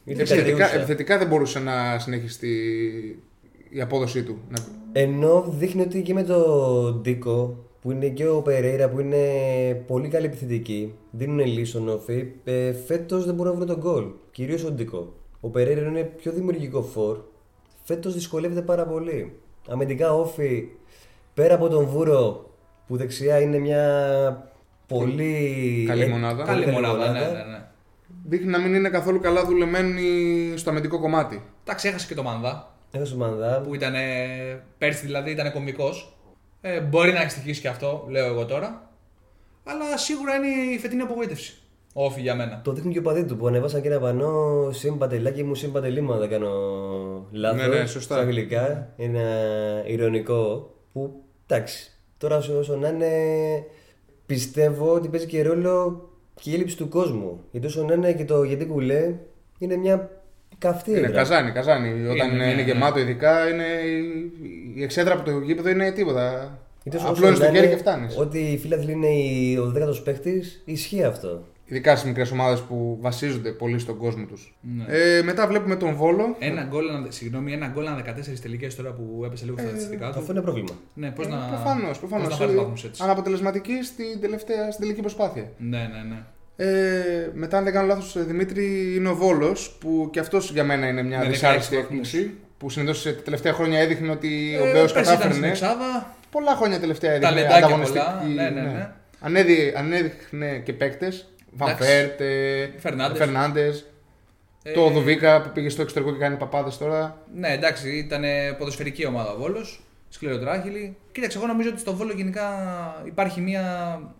Ε, Είτε Επιθετικά, κατιούσα. επιθετικά δεν μπορούσε να συνεχίσει η απόδοσή του. Να- Ενώ δείχνει ότι και με τον Ντίκο, που είναι και ο Περέιρα, που είναι πολύ καλή επιθετική, δίνουν λύση στον Όφη, ε, φέτος δεν μπορούν να βρουν τον γκολ. Κυρίως ο Ντίκο. Ο Περέιρα είναι πιο δημιουργικό φορ. Φέτος δυσκολεύεται πάρα πολύ. Αμυντικά Όφη, πέρα από τον Βούρο, που δεξιά είναι μια πολύ. Καλή ε, μονάδα. πολύ Καλή μονάδα, ναι, ναι, ναι. Δείχνει να μην είναι καθόλου καλά δουλεμένη στο αμυντικό κομμάτι. Εντάξει, έχασε και το Μανδά Έχασε ο Μανδά. που ήταν πέρσι δηλαδή ήταν κωμικό. Ε, μπορεί να έχει στοιχήσει και αυτό, λέω εγώ τώρα. Αλλά σίγουρα είναι η φετινή απογοήτευση. Όφη για μένα. Το δείχνουν και οι οπαδοί του που ανεβάσαν και ένα πανό συμπατελάκι μου, συμπατελή μου, αν δεν κάνω λάθος. Ναι, ναι, σωστά. Στα αγγλικά. Ένα ηρωνικό που εντάξει. Τώρα όσο, όσο να είναι, πιστεύω ότι παίζει και ρόλο και η έλλειψη του κόσμου. Γιατί όσο να είναι και το γιατί κουλέ είναι μια Καυτή Είναι έδρα. καζάνι, καζάνι. Όταν Είναι, είναι, ναι, γεμάτο, ειδικά είναι. η- Η εξέδρα από το γήπεδο είναι τίποτα. Είτε όσο Απλώνεις να το χέρι είναι και φτάνεις. Ότι οι φίλαθλοι είναι η- ο 10ο παίκτης, ισχύει αυτό. Ειδικά στις μικρές ομάδες που βασίζονται πολύ στον κόσμο τους. Ναι. Ε, μετά βλέπουμε τον Βόλο. Ένα γκολ, ένα- συγγνώμη, ένα γκολ, ένα 14 τελικές τώρα που έπεσε λίγο στα στατιστικά του. Αυτό είναι πρόβλημα. Ναι, πώς Ε, να. Προφανώς, πώς προφανώς. να πάρει βαθμούς έτσι. Αναποτελεσματική στην, τελευταία, στην τελική προσπάθεια. Ναι, ναι, ναι. Ε, μετά, αν δεν κάνω λάθος, Δημήτρη, είναι ο Βόλος, που και αυτός για μένα είναι μια Με δυσάρεστη 16 βαθμούς. έκπληξη. Που συνήθως τα τελευταία χρόνια έδειχνε ότι ο Ε, Μπέος πέρσι ήταν στην κατάφερνε. εξάδα. Πολλά χρόνια τελευταία έδειχνε Ταλεντάκια ανταγωνιστική. πολλά, ναι, ναι, ναι. Ανέδει, ανέδειχνε και παίκτες. Βαμφέρτ, Φερνάντες. Φερνάντες. Ε, Το Δουβίκα που πήγε στο εξωτερικό και κάνει παπάδες τώρα. Ναι, εντάξει, ήταν ποδοσφαιρική ομάδα ο Βόλος. Σκληροτράχυλη. Κοίταξε, εγώ νομίζω ότι στο Βόλο γενικά υπάρχει μια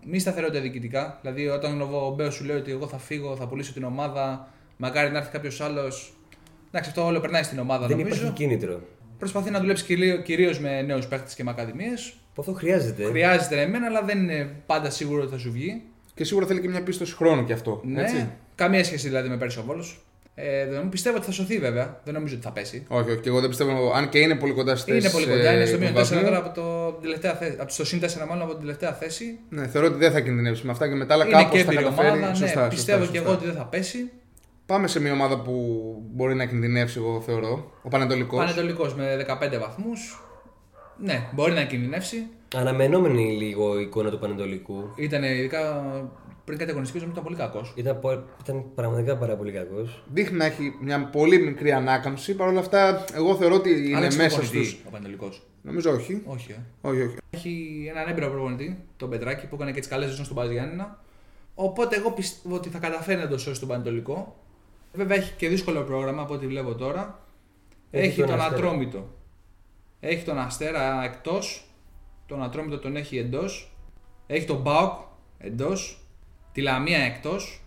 μη σταθερότητα διοικητικά. Δηλαδή, όταν ο Μπέος σου λέει ότι εγώ θα φύγω, θα πουλήσω την ομάδα, μακάρι να έρθει κάποιος άλλος. Εντάξει, αυτό όλο περνάει στην ομάδα Δεν νομίζω. υπάρχει κίνητρο. Προσπαθεί να δουλέψει κυρίω με νέους παίχτες και με ακαδημίε. Που αυτό χρειάζεται. Χρειάζεται εμένα, αλλά δεν είναι πάντα σίγουρο ότι θα σου βγει. Και σίγουρα θέλει και μια πίστοση χρόνου κι αυτό. Ναι, Έτσι. καμία σχέση δηλαδή με πέρσι ο Βόλος. Ε, δεν- πιστεύω ότι θα σωθεί βέβαια. Δεν νομίζω ότι θα πέσει. Όχι, όχι, και εγώ δεν πιστεύω. Αν και είναι πολύ κοντά στις Είναι πολύ κοντά, είναι στο μείον 4 τώρα από, το τελευταία θέση, από το συν 4 μάλλον από την τελευταία θέση. Ναι, θεωρώ ότι δεν θα κινδυνεύσει με αυτά και μετά, αλλά είναι κάπως και θα έμπειρη καταφέρει. ομάδα. σωστά, ναι, σωστά, πιστεύω σωστά. και εγώ ότι δεν θα πέσει. Πάμε σε μια ομάδα που μπορεί να κινδυνεύσει, εγώ θεωρώ. Ο Πανετολικός. Πανετολικός με 15 βαθμούς. Ναι, μπορεί να κινδυνεύσει. Αναμενόμενη λίγο η εικόνα του Πανετολικού. Ήταν ειδικά πριν κάτι αγωνιστικέ νομίζω ήταν πολύ κακός. Ήταν, πο- ήταν πραγματικά πάρα πολύ κακός. Δείχνει να έχει μια πολύ μικρή ανάκαμψη. Παρ' όλα αυτά, εγώ θεωρώ ότι είναι μέσα στου. Ο Πανετολικός. Νομίζω όχι. Όχι, ε. όχι, όχι. Έχει έναν έμπειρο προπονητή, τον Πετράκη, που έκανε και τις καλές ζώνε στον Παζιάννηνα. Οπότε εγώ πιστεύω ότι θα καταφέρει να το σώσει τον Πανετολικό. Βέβαια έχει και δύσκολο πρόγραμμα από ό,τι βλέπω τώρα. Έχει Έχει, τον τον, Αστέρα. Ατρόμητο. Έχει τον Αστέρα εκτός. Τον Ατρόμητο τον έχει εντός. Έχει τον Μπάουκ εντός. Τη Λαμία εκτός.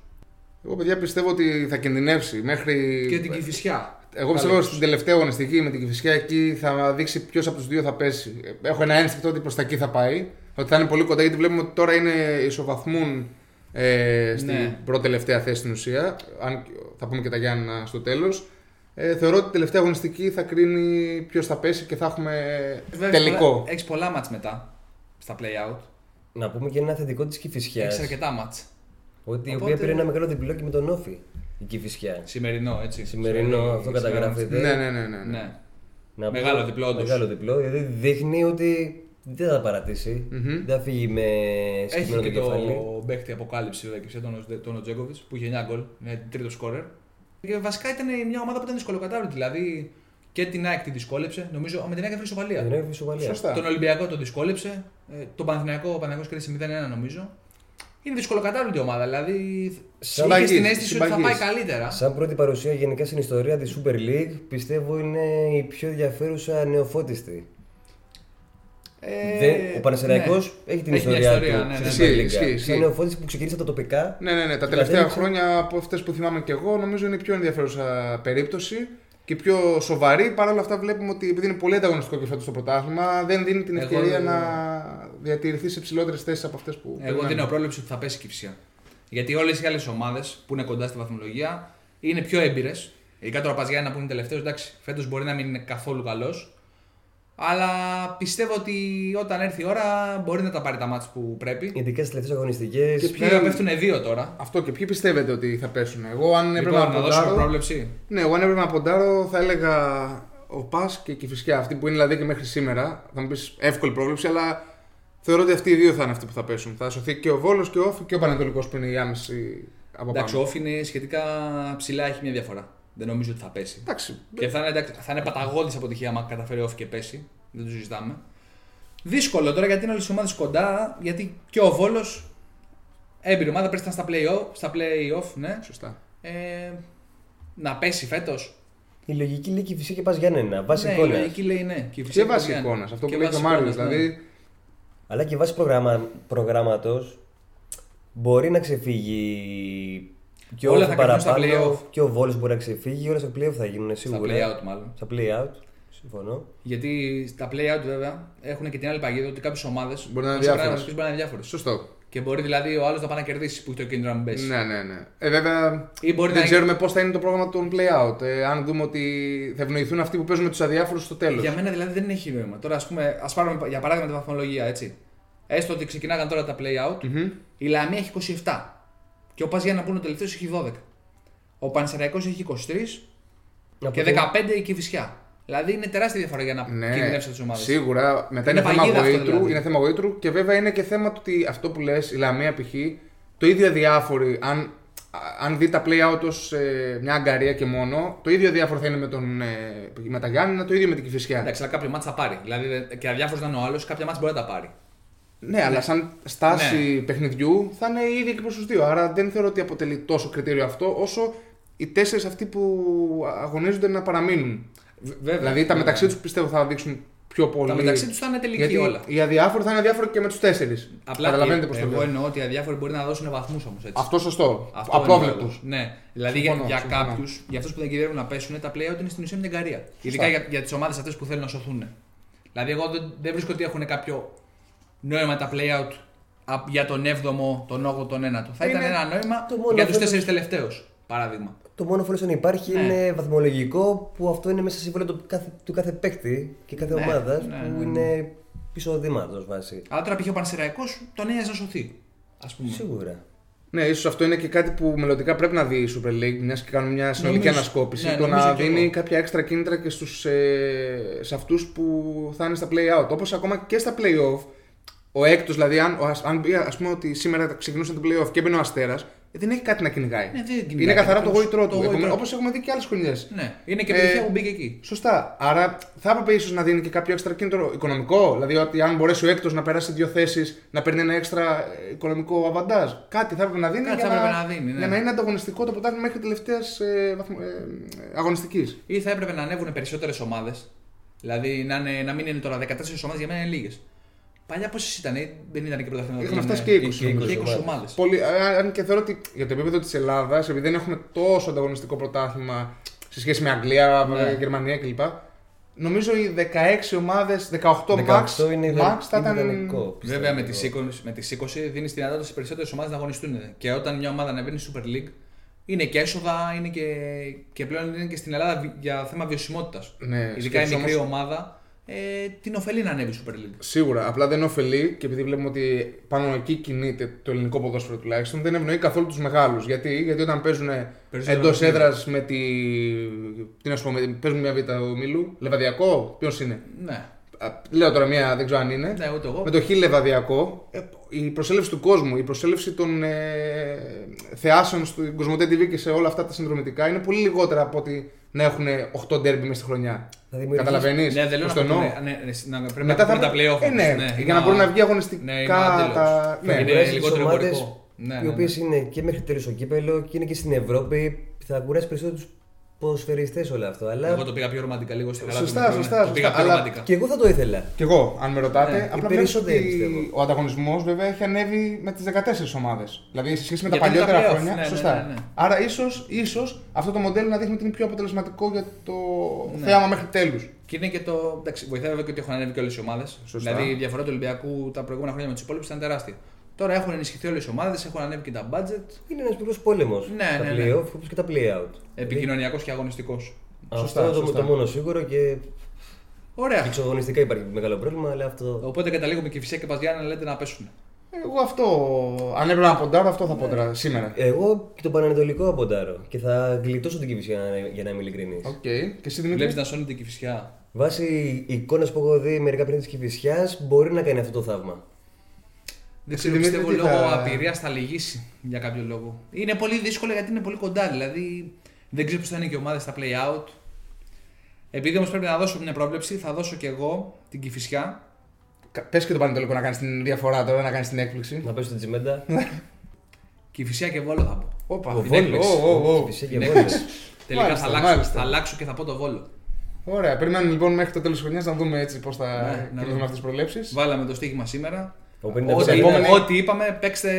Εγώ, παιδιά, πιστεύω ότι θα κινδυνεύσει μέχρι. Και την Κυφυσιά. Εγώ πιστεύω στην τελευταία αγωνιστική με την Κυφυσιά εκεί θα δείξει ποιος από τους δύο θα πέσει. Έχω ένα ένστικτο ότι προς τα εκεί θα πάει. Ότι θα είναι πολύ κοντά γιατί βλέπουμε ότι τώρα είναι ισοβαθμούν ε, στην Ναι. πρώτη τελευταία θέση στην ουσία. Αν, θα πούμε και τα Γιάννα στο τέλος. Ε, θεωρώ ότι η τελευταία αγωνιστική θα κρίνει ποιος θα πέσει και θα έχουμε τελικό. Έχεις πολλά μάτς μετά στα play out. Να πούμε και ένα θετικό της Κυφυσιάς. Έχεις αρκετά μάτς. Ότι η Οπότε- οποία πήρε ένα μεγάλο διπλό και με τον Όφη. Η Κυφυσιάς. Σημερινό, έτσι. Σημερινό, αυτό σήμερα. καταγράφεται. Ναι, ναι, ναι. ναι, ναι. Ναι. Να Μεγάλο πω- διπλό, όντως. Μεγάλο διπλό, δηλαδή δείχνει ότι δεν θα παρατήσει. Μμμ. Δεν θα φύγει με Έχει σκυμμένο και το κεφάλι. το παίχτη αποκάλυψη βέβαια και τον, τον Οτζέκοβιτ που είχε 9 γκολ, είναι τρίτος σκόρερ. Και βασικά ήταν μια ομάδα που ήταν δυσκολοκατάβλητη. Δηλαδή και την ΑΕΚ τη δυσκόλεψε. Νομίζω με την ΑΕΚ έφερε ισοπαλία. Δεν έχει ισοπαλία. Σωστά. Τον Ολυμπιακό τον δυσκόλεψε. Ε, τον Παναθηναϊκό, ο Παναθηναϊκός κέρδισε 0-1 νομίζω. Είναι δυσκολοκατάβλητη ομάδα. Δηλαδή είχε Συμπαγής, την αίσθηση ότι θα πάει συμπαγής. καλύτερα. Σαν πρώτη παρουσία γενικά στην ιστορία της Super League πιστεύω είναι η πιο ενδιαφέρουσα νεοφώτιστη. Ε, Δεν- ο Πανεσαιραϊκός ναι. έχει την Έχει μια ιστορία, ιστορία, του ναι, στη ναι. Super Ισχύει, League. ισχύει, ισχύει. Σαν νεοφώτιστη που ξεκίνησε τα τοπικά. Ναι, ναι, ναι. Τα Και τελευταία κατέληξε- χρόνια από αυτές που θυμάμαι και εγώ, νομίζω είναι η πιο ενδιαφέρουσα περίπτωση και πιο σοβαρή. Παρ' όλα αυτά, βλέπουμε ότι επειδή είναι πολύ ανταγωνιστικό και φέτος το πρωτάθλημα, δεν δίνει την Εγώ ευκαιρία δεν- να διατηρηθεί σε ψηλότερες θέσεις από αυτές που. Εγώ περιμένουμε. δίνω πρόληψη ότι θα πέσει η Κυψία. Γιατί όλες οι άλλες ομάδες που είναι κοντά στη βαθμολογία είναι πιο έμπειρες. Ειδικά τώρα ο Παζιάννα που είναι τελευταίος, εντάξει, φέτος μπορεί να μην είναι καθόλου καλός. Αλλά πιστεύω ότι όταν έρθει η ώρα μπορεί να τα πάρει τα μάτια που πρέπει. Ειδικά στις τελευταίες αγωνιστικές. Και ποιοι- Βέβαια πέφτουν δύο τώρα. Αυτό και ποιοι πιστεύετε ότι θα πέσουν; Εγώ, αν έπρεπε Λοιπόν, να να δώσουμε ποντάρω. πρόβλεψη. Ναι, εγώ αν έπρεπε να ποντάρω, θα έλεγα ο Πα και η Κυφυσιά. Αυτή που είναι δηλαδή και μέχρι σήμερα. Θα μου πεις εύκολη πρόβλεψη, αλλά θεωρώ ότι αυτοί οι δύο θα είναι αυτοί που θα πέσουν. Θα σωθεί και ο Βόλος και ο Όφη και ο Πανατολικό που είναι η άμεση από Εντάξει, ο πάνω. Όφη είναι σχετικά ψηλά, έχει μια διαφορά. Δεν νομίζω ότι θα πέσει. Εντάξει. Και θα είναι, εντάξει, θα είναι παταγώδης αποτυχία άμα καταφέρει ο Όφη και πέσει. Δεν το συζητάμε. Δύσκολο τώρα γιατί είναι όλες οι ομάδες κοντά. Γιατί και ο Βόλος. Έμπειρη ομάδα πρέπει να ήταν στα play-off, στα play-off ναι. Σωστά. Ε, να πέσει φέτος. Η λογική λέει και φυσικά και πας Γιάννενα. Βάση ναι, η εικόνας. λογική λέει ναι. Και, η Και φυσική βάσει Παζιάννη. εικόνας. Αυτό Και που λέει και ο βάσει Μάριος. εικόνας, ναι. Δηλαδή. Αλλά και βάσει προγράμμα, προγράμματος μπορεί να ξεφύγει και Όλα ο θα κρυφθούν στα παραπάνω play-off. και ο Βόλος μπορεί να ξεφύγει. Όλα στα play-off θα γίνουν Στα σίγουρα. play-out μάλλον. Στα play-out. Συμφωνώ. Γιατί στα play-out βέβαια έχουν και την άλλη παγίδα ότι κάποιες ομάδες Μπορεί να είναι διάφορες. μπορεί να είναι διάφορες. Σωστό. Και μπορεί δηλαδή ο άλλος να πάει να κερδίσει που έχει το κίνητρο να μην πέσει. Ναι, ναι, ναι. Ε, βέβαια Ή μπορεί δεν να- ξέρουμε πώς θα είναι το πρόγραμμα των play-out. Ε, αν δούμε ότι θα ευνοηθούν αυτοί που παίζουν με τους αδιάφορους στο τέλος. Για μένα δηλαδή δεν έχει νόημα. Τώρα, ας πούμε, ας πάρουμε για παράδειγμα τη βαθμολογία έτσι. Έστω ότι ξεκινάγαν τώρα τα play-out, η Λαμία έχει 27. Και ο Πας Γιάννα που είναι ο τελευταίος έχει 12. Ο Πανσεραϊκός έχει 23 Από και το- 15 η Κηφισιά. Δηλαδή είναι τεράστια διαφορά για να Ναι, κινδυνεύσει τις ομάδες. σίγουρα. Μετά Είναι είναι, θέμα παγίδα αυτό, γοήτρου, δηλαδή. είναι θέμα γοήτρου και βέβαια είναι και θέμα του ότι αυτό που λες, η Λαμία π.χ. το ίδιο αδιάφοροι, αν, αν δει τα play-out ως ε, μια αγκαρία και μόνο, το ίδιο αδιάφορο θα είναι με, τον, ε, με τα Γιάννηνα, το ίδιο με την Κηφισιά. Εντάξει, αλλά κάποιο μάτσα θα πάρει. Δηλαδή δεν- και αδιάφορος να είναι ο άλλος, κάποια μάτσα μπορεί να τα πάρει. Ναι, αλλά σαν στάση παιχνιδιού θα είναι η ίδια και προς τους δύο. Άρα δεν θεωρώ ότι αποτελεί τόσο κριτήριο αυτό, όσο οι τέσσερις αυτοί που αγωνίζονται να παραμείνουν. Βέβαια. δηλαδή τα μεταξύ τους πιστεύω θα δείξουν πιο πολύ. Τα μεταξύ τους θα είναι τελική Γιατί όλα. οι αδιάφοροι θα είναι αδιάφοροι και με τους τέσσερις. Απλά Καταλαβαίνετε ε, πώς το εγώ λέω. εννοώ ότι οι αδιάφοροι μπορεί να δώσουν βαθμούς όμως έτσι. Αυτό σωστό. Αυτό Απρόβλεπτο. εννοώ. Ναι. Δηλαδή για, Συμφωνώ, για συμφωνώ. κάποιους, για αυτούς που δεν κυριεύουν να πέσουν, τα play-out είναι στην ουσία μια εγκαρία. Ειδικά για, για τις ομάδες αυτές που θέλουν να σωθούν. Δηλαδή, εγώ δεν, δεν βρίσκω ότι έχουν κάποιο νόημα τα play-out α- για τον 7ο, τον 8ο, τον 9ο. Θα ήταν Είναι ένα νόημα το μόνο για τους φέτος- 4 τελευταίους, παράδειγμα. Το μόνο φόλος αν υπάρχει Ναι. είναι βαθμολογικό που αυτό είναι μέσα στη σύμβολο του κάθε, του κάθε παίκτη και κάθε Ναι, ομάδα ναι, που ναι, είναι πισωδήματο βάση. Αλλά τώρα π.χ. ο Πανσεραϊκός τον ένοιαζε να σωθεί. Α πούμε. Σίγουρα. Ναι, ίσως αυτό είναι και κάτι που μελλοντικά πρέπει να δει η Super League, μιας και κάνουμε μια συνολική Νομίζω- ανασκόπηση. ναι, το νομίζω να κι δίνει εγώ. κάποια έξτρα κίνητρα και στους, ε, σε αυτούς που θα είναι στα play-out. Όπως ακόμα και στα play-off, ο έκτος, δηλαδή, αν, ο, ας- αν πει, ας πούμε ότι σήμερα ξεκινούσαν το play-off και έμπαινε ο Αστέρας, δεν έχει κάτι να κυνηγάει. Ναι, δεν κυνηγάει είναι καθαρά το ακριβώς. γόητρό Το του. γόητρό του. Όπως έχουμε δει και άλλες χρονιές. Ναι, είναι και Ε, επιτυχία που μπήκε εκεί. Σωστά. Άρα θα έπρεπε ίσως να δίνει και κάποιο έξτρα κίνητρο οικονομικό. Δηλαδή ότι αν μπορέσει ο έκτος να περάσει δύο θέσεις, να παίρνει ένα έξτρα ε, οικονομικό αβαντάζ. Κάτι θα έπρεπε να δίνει, Κάτι για, θα να, έπρεπε να δίνει, ναι. για να είναι ανταγωνιστικό το πρωτάθλημα μέχρι τελευταίας ε, βαθμο- ε, αγωνιστικής. Ή θα έπρεπε να ανέβουν περισσότερες ομάδες. Δηλαδή να, είναι, να μην είναι τώρα 14 ομάδες, για μένα είναι λίγες. Παλιά πόσες ήταν, ε, δεν ήταν και πρωταθλήμα. Είχαμε ήταν, φτάσει ε, και 20 και 20 ομάδες. ομάδες. Πολύ, α- αν και θεωρώ ότι για το επίπεδο της Ελλάδας, επειδή δεν έχουμε τόσο ανταγωνιστικό πρωτάθλημα σε σχέση με Αγγλία, Ναι. Γερμανία κλπ. Νομίζω οι 16 ομάδες, 18 max, 18 είναι, max θα είναι ήταν. ιδανικό, πιστεύω. Βέβαια με τις 20, με τις 20 δίνεις τη δυνατότητα σε περισσότερες ομάδες να αγωνιστούν. Και όταν μια ομάδα ανεβαίνει στη Super League, είναι και έσοδα, είναι και, και πλέον είναι και στην Ελλάδα βι- για θέμα βιωσιμότητας. Ναι, Ειδικά η σκέψου μικρή όμως- ομάδα ε, την ωφελεί να ανέβει η Super League. Σίγουρα, απλά δεν ωφελεί και επειδή βλέπουμε ότι πάνω εκεί κινείται το ελληνικό ποδόσφαιρο τουλάχιστον, δεν ευνοεί καθόλου τους μεγάλους. Γιατί; Γιατί όταν παίζουν Παίζουν εντός ένα έδρας με τη. Τι να σου πω, με... παίζουν μια β' ομίλου. Λεβαδιακό, ποιος είναι; Ναι, Α, Λέω τώρα μια, δεν ξέρω αν είναι. ναι ούτε εγώ. Με το χ Λεβαδιακό, ε, η προσέλευση του κόσμου, η προσέλευση των ε, θεάσεων στην Κοσμοτέ TV και σε όλα αυτά τα συνδρομητικά είναι πολύ λιγότερα από ότι να έχουν 8 ντέρμπι μέσα στη χρονιά. Θα δημιουργήσει- Καταλαβαίνεις; Ναι, δεν λέω να, το εννοώ. πούμε, ναι, ναι, να πρέπει Μετά να πούμε θα τα play-off. ε, ναι, όμως, για να μπορεί να βγει αγωνιστικά Ναι, είμαι άντελος. τα. Ναι, Ναι, είναι κουράζει τις λιγότερο ομάδες εμπορικό. Ναι, οι ναι, οποίες ναι. είναι και μέχρι τέλος στο κύπελο και είναι και στην Ευρώπη. Θα κουράσει περισσότερο τους ποδοσφαιριστέ όλο αυτό. Αλλά Εγώ το πήγα πιο ρομαντικά λίγο στη γαλάζια. Σωστά, μικρό, ναι. σωστά, Το πήγα σωστά, πιο αλλά ρομαντικά. και εγώ θα το ήθελα. Κι εγώ, αν με ρωτάτε, Ναι, οι απλά βλέπεις περισσότεροι, ότι πιστεύω. ο ανταγωνισμός βέβαια έχει ανέβει με τις 14 ομάδες. Δηλαδή σε σχέση με τα Γιατί είναι τα παλιότερα play-off, χρόνια. ναι, ναι, σωστά. ναι, ναι. Άρα ίσως ίσως, αυτό το μοντέλο να δείχνει ότι είναι πιο αποτελεσματικό για το Ναι. θέαμα μέχρι τέλους. Και είναι και το. Εντάξει, βοηθάει βέβαια και ότι έχουν ανέβει και όλες οι ομάδες. Σωστά. Δηλαδή η διαφορά του Ολυμπιακού τα προηγούμενα χρόνια με τους υπόλοιπους ήταν τεράστια. Τώρα έχουν ενισχυθεί όλες οι ομάδες, έχουν ανέβει και τα budget. Είναι ένας μικρός πόλεμος. Ναι, τα ναι, ναι. play-off όπως και τα play-out. Επικοινωνιακός και αγωνιστικός. Σωστά, αυτό το, σωστά. το μόνο σίγουρο και Ωραία. εξωγωνιστικά υπάρχει μεγάλο πρόβλημα, αλλά αυτό. Οπότε καταλήγουμε και φυσικά και Παζιάννα να λέτε να πέσουν. Εγώ αυτό, αν έπρεπε να ποντάρω, αυτό θα ποντάρω σήμερα. Εγώ και τον Πανανατολικό αποντάρω και θα γλιτώσω την κυβισιά για να είμαι ειλικρινής. Οκ. Και εσύ Δημήτρη; Βλέπεις να σώνεται και φυσικά. Βάσει εικόνα που έχω δει μερικά πριν της κυβισιά, μπορεί να κάνει αυτό το θαύμα. Δεν Εσύ, ξέρω, Δημήτρη, πιστεύω τι λόγω θα- απειρία θα λυγίσει για κάποιο λόγο. Είναι πολύ δύσκολο γιατί είναι πολύ κοντά. Δηλαδή δεν ξέρω πώς θα είναι και οι ομάδες στα play out. Επειδή όμως πρέπει να δώσω μια πρόβλεψη, θα δώσω και εγώ την κυφισιά. Πες και το Πανετολικό να κάνεις την διαφορά τώρα, να κάνεις την έκπληξη. Να πέσω την τσιμέντα. Κυφισιά και βόλο θα πω. Όπα, Ο την Βόλος. έκπληξη. Ω, ω, ω. Κυφισιά και Είναι Βόλος. έκπληξη. Τελικά Μάλιστα, θα αλλάξω, μάλιστα. θα αλλάξω και θα πω το βόλο. Ωραία, περιμένουμε λοιπόν μέχρι το τέλος της χρονιάς να δούμε έτσι πώς θα Ναι, να κινηθούν δούμε. αυτές τις προβλέψεις. Βάλαμε το στοίχημα σήμερα. Ο 50% Ό,τι, επόμενη- ό,τι είπαμε, παίξτε.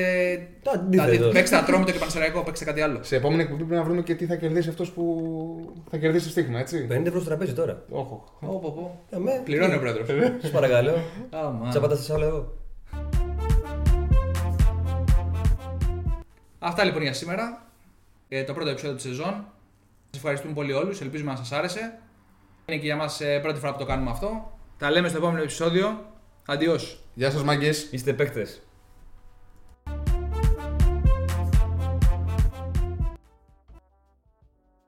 Το αντίθετο. δηλαδή, παίξτε ατρόμητο και πανσεραϊκό, παίξτε κάτι άλλο. Σε επόμενη εκπομπή πρέπει να βρούμε και τι θα κερδίσει αυτός που θα κερδίσει το στοίχημα, έτσι. 50 ευρώ στο τραπέζι τώρα. Όχο. Πω, πω, πω. Αμέ. Πληρώνει ο πρόεδρος. Σας παρακαλώ. Άμα. Τσαπάτα σας άλλο εγώ. Αυτά λοιπόν για σήμερα. Ε, το πρώτο επεισόδιο της σεζόν. Σας ευχαριστούμε πολύ όλους. Ελπίζουμε να σας άρεσε. Είναι και για μας πρώτη φορά που το κάνουμε αυτό. Τα λέμε στο επόμενο επεισόδιο. Αντιό. Γεια σας μάγκες. Είστε παίκτες.